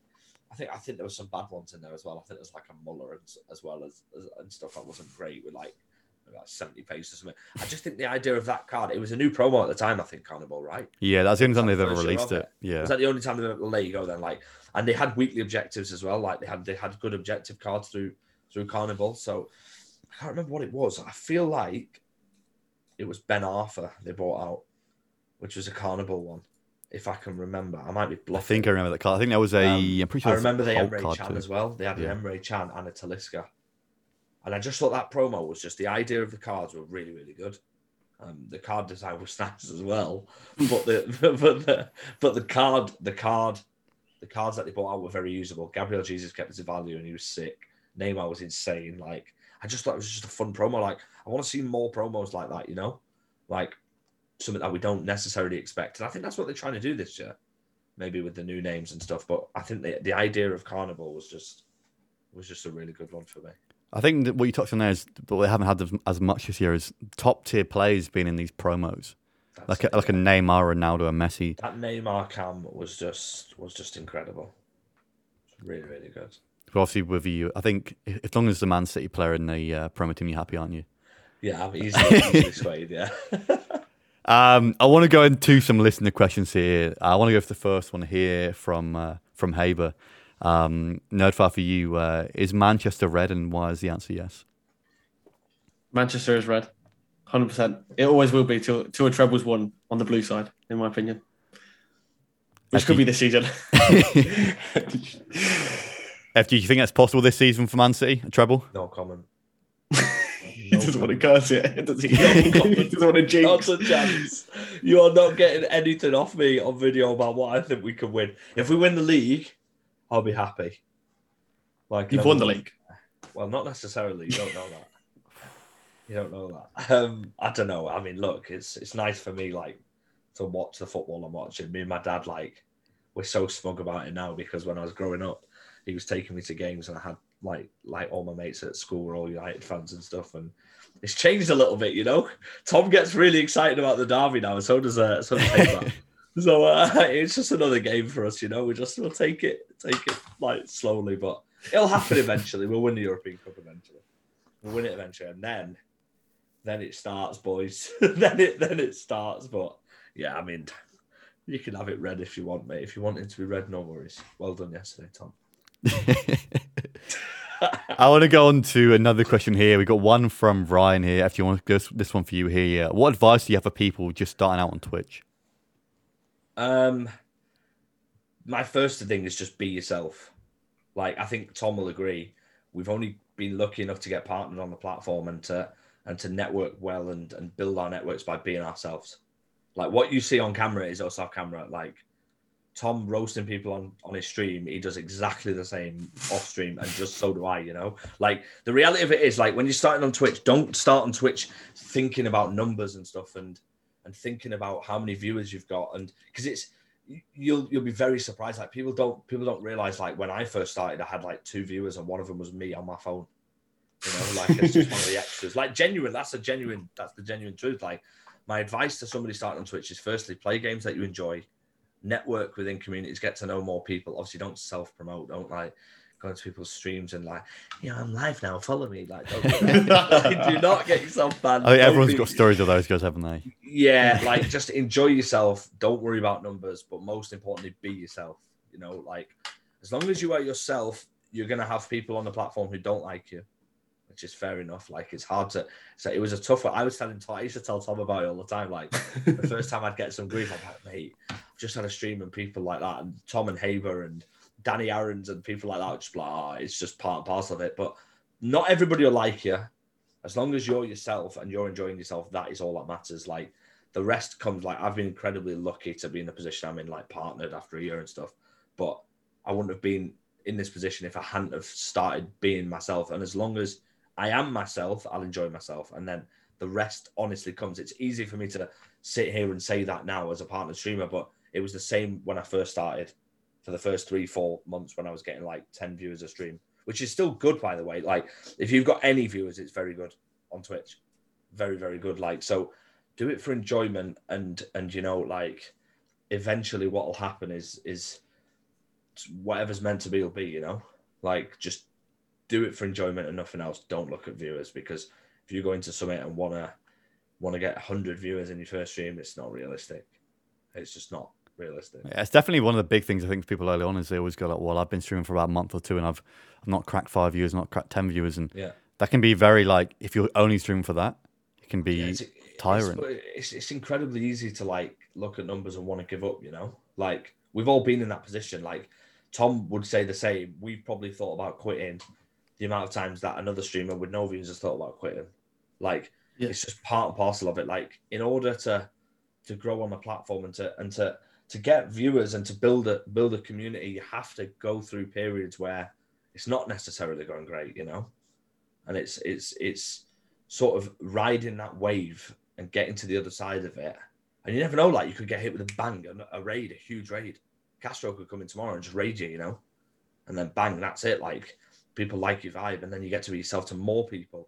I think I think there was some bad ones in there as well. I think there's like a Muller as, as well as, as and stuff that wasn't great with like about 70 pages or something. I just think the idea of that card, it was a new promo at the time, I think, Carnival, right? Yeah, that's the only time they've ever released it. Yeah. Was that the only time they've ever, there you go then. Like, and they had weekly objectives as well. Like they had, they had good objective cards through, through Carnival. So I can't remember what it was. I feel like it was Ben Arfa they brought out, which was a Carnival one. If I can remember, I might be bluffing. I think I remember that card. I think that was a. um, pretty sure. I remember the Emre Can too. as well. They had yeah. an Emre Can and a Talisca. And I just thought that promo was just the idea of the cards were really, really good. Um, the card design was nice as well, but the but the but the card the card the cards that they brought out were very usable. Gabriel Jesus kept his value and he was sick. Neymar was insane. Like I just thought it was just a fun promo. Like I want to see more promos like that. You know, like something that we don't necessarily expect. And I think that's what they're trying to do this year, maybe with the new names and stuff. But I think the the idea of Carnival was just was just a really good one for me. I think that what you touched on there is, but we haven't had as much this year, is top tier players being in these promos. That's like a, like a. Neymar, Ronaldo, and Messi. that Neymar cam was just was just incredible. Really, really good. But obviously, with you, I think as long as the Man City player in the uh, Premier Team, you're happy, aren't you? Yeah, I'm easily, easily swayed. Yeah. Um, I want to go into some listener questions here. I want to go for the first one here from uh, from Haber. Um, Nerdfire for you. Uh, is Manchester red, and why is the answer yes? Manchester is red, hundred percent. It always will be till till a treble's won on the blue side, in my opinion. Which could be this season. F, do you think that's possible this season for Man City? A treble? no comment. he doesn't want to curse it, does he? he doesn't want to Not jinx. a chance. You are not getting anything off me on video about what I think we can win. If we win the league, I'll be happy. Like You've then won the league. Well, not necessarily. You don't know that. You don't know that. Um, I don't know. I mean, look, it's it's nice for me like to watch the football I'm watching. Me and my dad like we're so smug about it now because when I was growing up, he was taking me to games and I had like like all my mates at school were all United fans and stuff and it's changed a little bit, you know. Tom gets really excited about the derby now, and so does uh, so does Haber. So uh, it's just another game for us, you know. We just we'll take it, take it like slowly, but it'll happen eventually. We'll win the European Cup eventually. We'll win it eventually, and then, then it starts, boys. then it then it starts. But yeah, I mean, you can have it red if you want, mate. If you want it to be red, no worries. Well done yesterday, Tom. I want to go on to another question here. We got one from Ryan here. If you want to go this one for you here, what advice do you have for people just starting out on Twitch? Um, my first thing is just be yourself. Like I think Tom will agree. We've only been lucky enough to get partnered on the platform and to and to network well and and build our networks by being ourselves. Like what you see on camera is us off camera. Like Tom roasting people on on his stream, he does exactly the same off stream, and just so do I. You know, like the reality of it is, like when you're starting on Twitch, don't start on Twitch thinking about numbers and stuff and and thinking about how many viewers you've got, and because it's you'll you'll be very surprised. Like people don't people don't realize like when I first started, I had like two viewers, and one of them was me on my phone. You know, like it's just one of the extras. Like genuine, that's a genuine, that's the genuine truth. Like my advice to somebody starting on Twitch is firstly play games that you enjoy, network within communities, get to know more people. Obviously, don't self promote. Don't like go into people's streams and like, yeah, I'm live now. Follow me. Like, don't. Like, do not get yourself banned. Oh, I think everyone's be- got stories of those guys, haven't they? yeah, like just enjoy yourself. Don't worry about numbers, but most importantly, be yourself. You know, like as long as you are yourself, you're gonna have people on the platform who don't like you, which is fair enough. Like it's hard to. So it was a tough one. I was telling Tom. I used to tell Tom about it all the time. Like the first time I'd get some grief, I'm like, mate, I've just had a stream and people like that, and Tom and Haber and Danny Aarons and people like that, would just like, oh, it's just part and parcel of it. But not everybody will like you. As long as you're yourself and you're enjoying yourself, that is all that matters. Like the rest comes like I've been incredibly lucky to be in the position I'm in, like partnered after a year and stuff. But I wouldn't have been in this position if I hadn't have started being myself. And as long as I am myself, I'll enjoy myself. And then the rest honestly comes. It's easy for me to sit here and say that now as a partner streamer, but it was the same when I first started for the first three, four months when I was getting like 10 viewers a stream, which is still good, by the way. Like, if you've got any viewers, it's very good on Twitch. Very, very good. Like, so do it for enjoyment and, and, you know, like, eventually what will happen is, is whatever's meant to be will be, you know, like, just do it for enjoyment and nothing else. Don't look at viewers because if you go into Summit and want to, want to get 100 viewers in your first stream, it's not realistic. It's just not realistic. Yeah, it's definitely one of the big things I think people early on is they always go like, "Well, I've been streaming for about a month or two, and I've I've not cracked five viewers, not cracked ten viewers," and Yeah. that can be very like if you're only streaming for that, it can be Yeah, it's, tiring. It's, it's, it's incredibly easy to like look at numbers and want to give up, you know? Like we've all been in that position. Like Tom would say the same. We've probably thought about quitting the amount of times that another streamer with no views has thought about quitting. Like Yeah. it's just part and parcel of it. Like in order to to grow on the platform and to and to to get viewers and to build a build a community, you have to go through periods where it's not necessarily going great, you know? And it's it's it's sort of riding that wave and getting to the other side of it. And you never know, like you could get hit with a bang, a, raid, a huge raid. Castro could come in tomorrow and just raid you, you know, and then bang, that's it. Like people like your vibe, and then you get to be yourself to more people.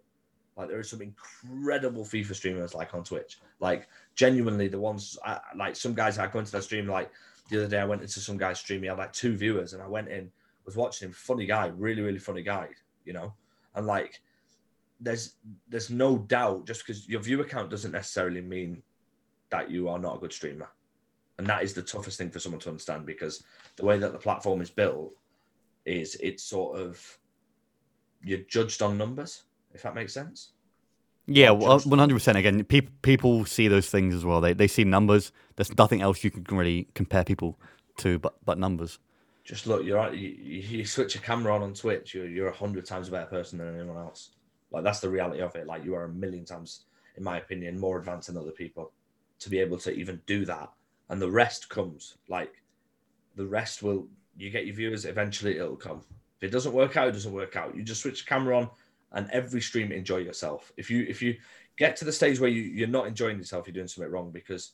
Like there are some incredible FIFA streamers like on Twitch. Like genuinely, the ones I, like some guys I go into their stream. Like the other day, I went into some guy's stream. He had like two viewers, and I went in, was watching him. Funny guy, really really funny guy. You know, and like there's there's no doubt just because your viewer count doesn't necessarily mean that you are not a good streamer. And that is the toughest thing for someone to understand because the way that the platform is built is it's sort of you're judged on numbers, if that makes sense. Yeah, Not well, just- one hundred percent. Again, people people see those things as well. They they see numbers. There's nothing else you can really compare people to but but numbers. Just look, you're you, you you switch a camera on on Twitch, you're you're a hundred times a better person than anyone else. Like that's the reality of it. Like you are a million times, in my opinion, more advanced than other people to be able to even do that. And the rest comes. Like the rest will you get your viewers. Eventually, it'll come. If it doesn't work out, it doesn't work out. You just switch the camera on, and every stream enjoy yourself. If you if you get to the stage where you, you're not enjoying yourself, you're doing something wrong because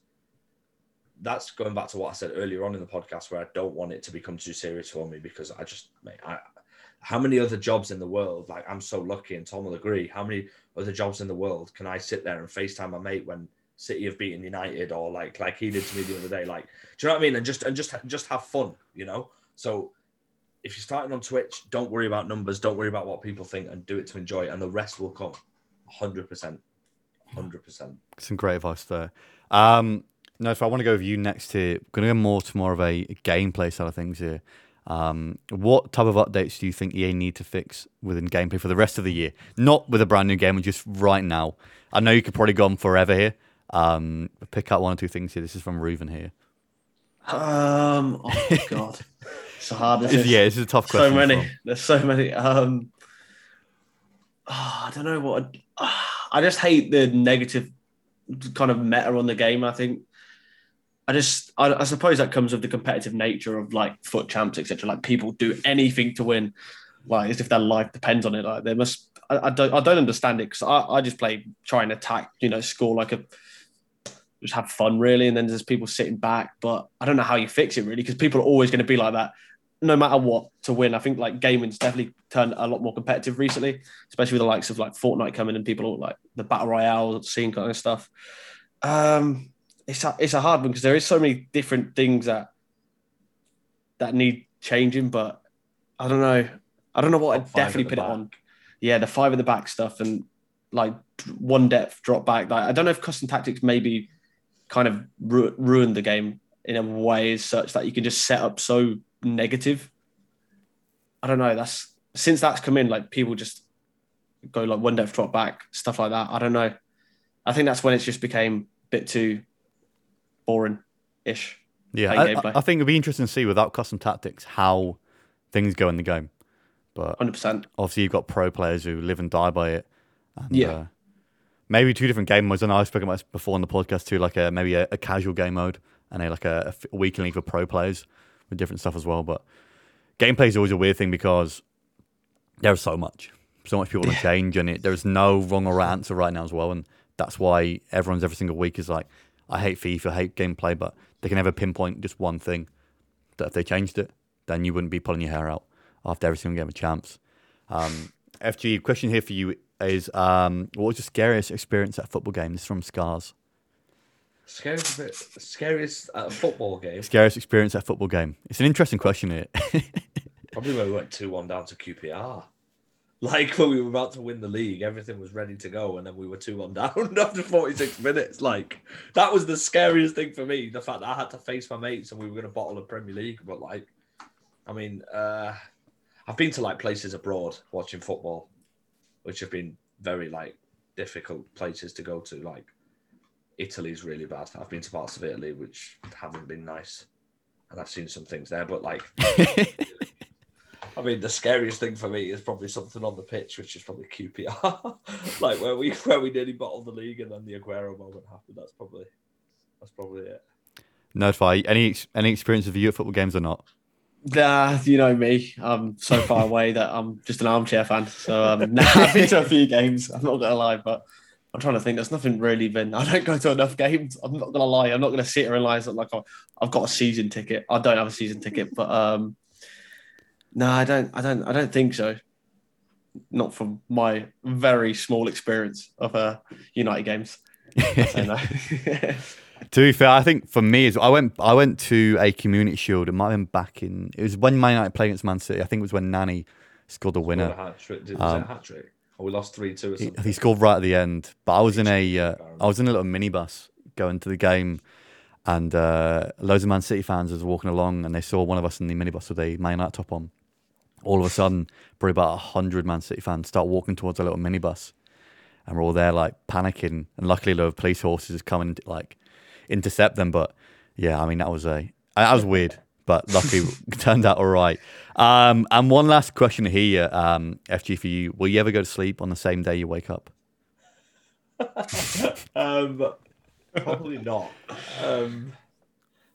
that's going back to what I said earlier on in the podcast, where I don't want it to become too serious for me because I just, mate, I, how many other jobs in the world? Like I'm so lucky, and Tom will agree. How many other jobs in the world can I sit there and Facetime my mate when City have beaten United, or like like he did to me the other day? Like, do you know what I mean? And just and just just have fun, you know. So if you're starting on Twitch, don't worry about numbers, don't worry about what people think, and do it to enjoy, and the rest will come. Hundred percent, hundred percent. Some great advice there. Um, no, if I want to go with you next here, going to go more to more of a gameplay side of things here. Um, what type of updates do you think EA need to fix within gameplay for the rest of the year? Not with a brand new game, but just right now. I know you could probably go on forever here. Um, pick out one or two things here. This is from Reuven here. Um, oh my god, it's hard. Is. yeah, this is a tough question. so many. There's so many. Um, ah, I don't know what. Ah, I just hate the negative kind of meta on the game. I think. I just, I, I suppose that comes with the competitive nature of like FUT champs, etc. Like people do anything to win, like as if their life depends on it. Like they must. I, I don't, I don't understand it because I, I just play, try and attack, you know, score like a, just have fun really, and then there's people sitting back. But I don't know how you fix it really because people are always going to be like that no matter what to win. I think like gaming's definitely turned a lot more competitive recently, especially with the likes of like Fortnite coming and people like the battle royale scene kind of stuff. Um, it's a, it's a hard one because there is so many different things that that need changing, but I don't know. I don't know what I'd definitely put it on. Yeah, the five at the back stuff and like one depth drop back. Like I don't know if custom tactics maybe kind of ru- ruined the game in a way as such that you can just set up so negative. I don't know. That's since that's come in, like people just go like one depth drop back, stuff like that. I don't know. I think that's when it's just became a bit too boring ish. Yeah, I. I, think it'd be interesting to see without custom tactics how things go in the game. But Hundred percent. obviously, you've got pro players who live and die by it. And, Yeah. Uh, maybe two different game modes. I know I've spoken about this before on the podcast too, like a, maybe a, a casual game mode and a, like a, a weekend league for pro players with different stuff as well. But gameplay is always a weird thing because there's so much, so much people want to change, and it, there's no wrong or right answer right now as well. And that's why everyone's every single week is like, I hate FIFA, I hate gameplay, but they can never pinpoint just one thing that if they changed it, then you wouldn't be pulling your hair out after every single game of champs. Um, FG, question here for you is um, what was your scariest experience at a football game? This is from Scars. Scariest, bit, scariest at a football game. Scariest experience at a football game. It's an interesting question here. Probably when we went 2 1 down to QPR. Like when we were about to win the league, everything was ready to go, and then we were 2 1 down after 46 minutes. Like that was the scariest thing for me. The fact that I had to face my mates and we were going to bottle the Premier League. But like, I mean, uh, I've been to like places abroad watching football, which have been very like difficult places to go to. Like Italy's really bad. I've been to parts of Italy which haven't been nice, and I've seen some things there. But like, I mean, the scariest thing for me is probably something on the pitch, which is probably QPR, like where we where we nearly bottled the league and then the Aguero moment happened. That's probably that's probably it. Notify any ex- any experience of you at football games or not? Nah, you know me. I'm so far away that I'm just an armchair fan. So um, nah, I've been to a few games. I'm not gonna lie, but I'm trying to think. There's nothing really been. I don't go to enough games. I'm not gonna lie. I'm not gonna sit here and lie that like I've- I've got a season ticket. I don't have a season ticket, but um, no, I don't. I don't. I don't think so. not from my very small experience of uh, United games. No. To be fair, I think for me, is I went I went to a community shield. It might have been back in. It was when Man United played against Man City. I think it was when Nani scored the Scored winner. a hat trick. Did, Um, a hat trick? We lost three two or He, he scored right at the end. But I was in a uh. I was in a little minibus going to the game, and uh, loads of Man City fans was walking along, and they saw one of us in the minibus with a Man United top on. All of a sudden, probably about hundred Man City fans start walking towards a little minibus, and we're all there like panicking. And luckily, a lot of police horses come and like intercept them. But yeah, I mean that was a that was weird, but luckily it turned out all right. Um, and one last question here, um, FG for you: Will you ever go to sleep on the same day you wake up? um, probably not. Um,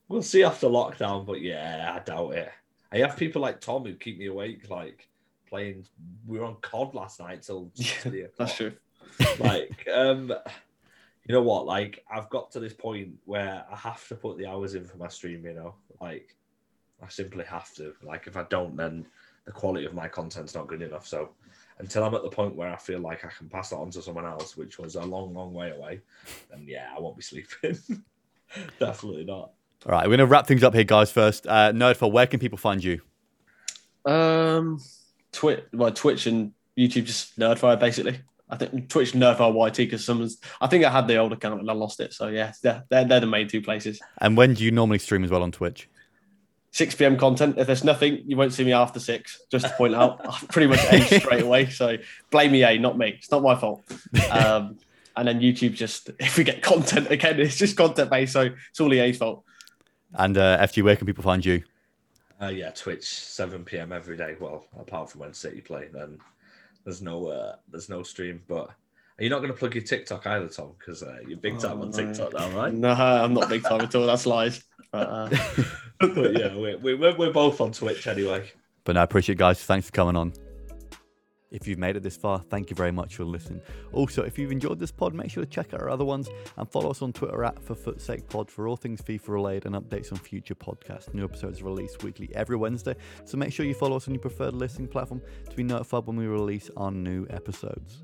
we'll see after lockdown, but yeah, I doubt it. I have people like Tom who keep me awake, like playing. We were on COD last night till Yeah, That's true. like um you know what like i've got to this point where i have to put the hours in for my stream you know like i simply have to like if i don't then the quality of my content's not good enough so until i'm at the point where i feel like i can pass that on to someone else which was a long long way away then yeah i won't be sleeping definitely not All right, we're going to wrap things up here, guys. First, uh, Nerdfire, where can people find you? Um, Twitch, well, Twitch and YouTube just Nerdfire basically. I think Twitch Nerdfire YT because someone's. I think I had the old account and I lost it. So yeah, they're, they're, they're the main two places. And when do you normally stream as well on Twitch? 6 p.m. content. If there's nothing, you won't see me after six. Just to point out, I pretty much age straight away. So blame EA, not me. It's not my fault. Um, and then YouTube just if we get content again, it's just content based. So it's all EA's fault. And uh, FG, where can people find you? uh, yeah twitch 7 p.m every day well apart from when city play then there's no uh there's no stream but are you not going to plug your tiktok either tom because uh, you're big time Oh, on no. tiktok now right No, I'm not big time at all. That's lies. But, uh, but yeah, we're, we're, we're both on Twitch anyway. But no, I appreciate it, guys. Thanks for coming on. If you've made it this far, thank you very much for listening. Also, if you've enjoyed this pod, make sure to check out our other ones and follow us on Twitter at For Foot's Sake Pod for all things FIFA related and updates on future podcasts. New episodes are released weekly every Wednesday, so make sure you follow us on your preferred listening platform to be notified when we release our new episodes.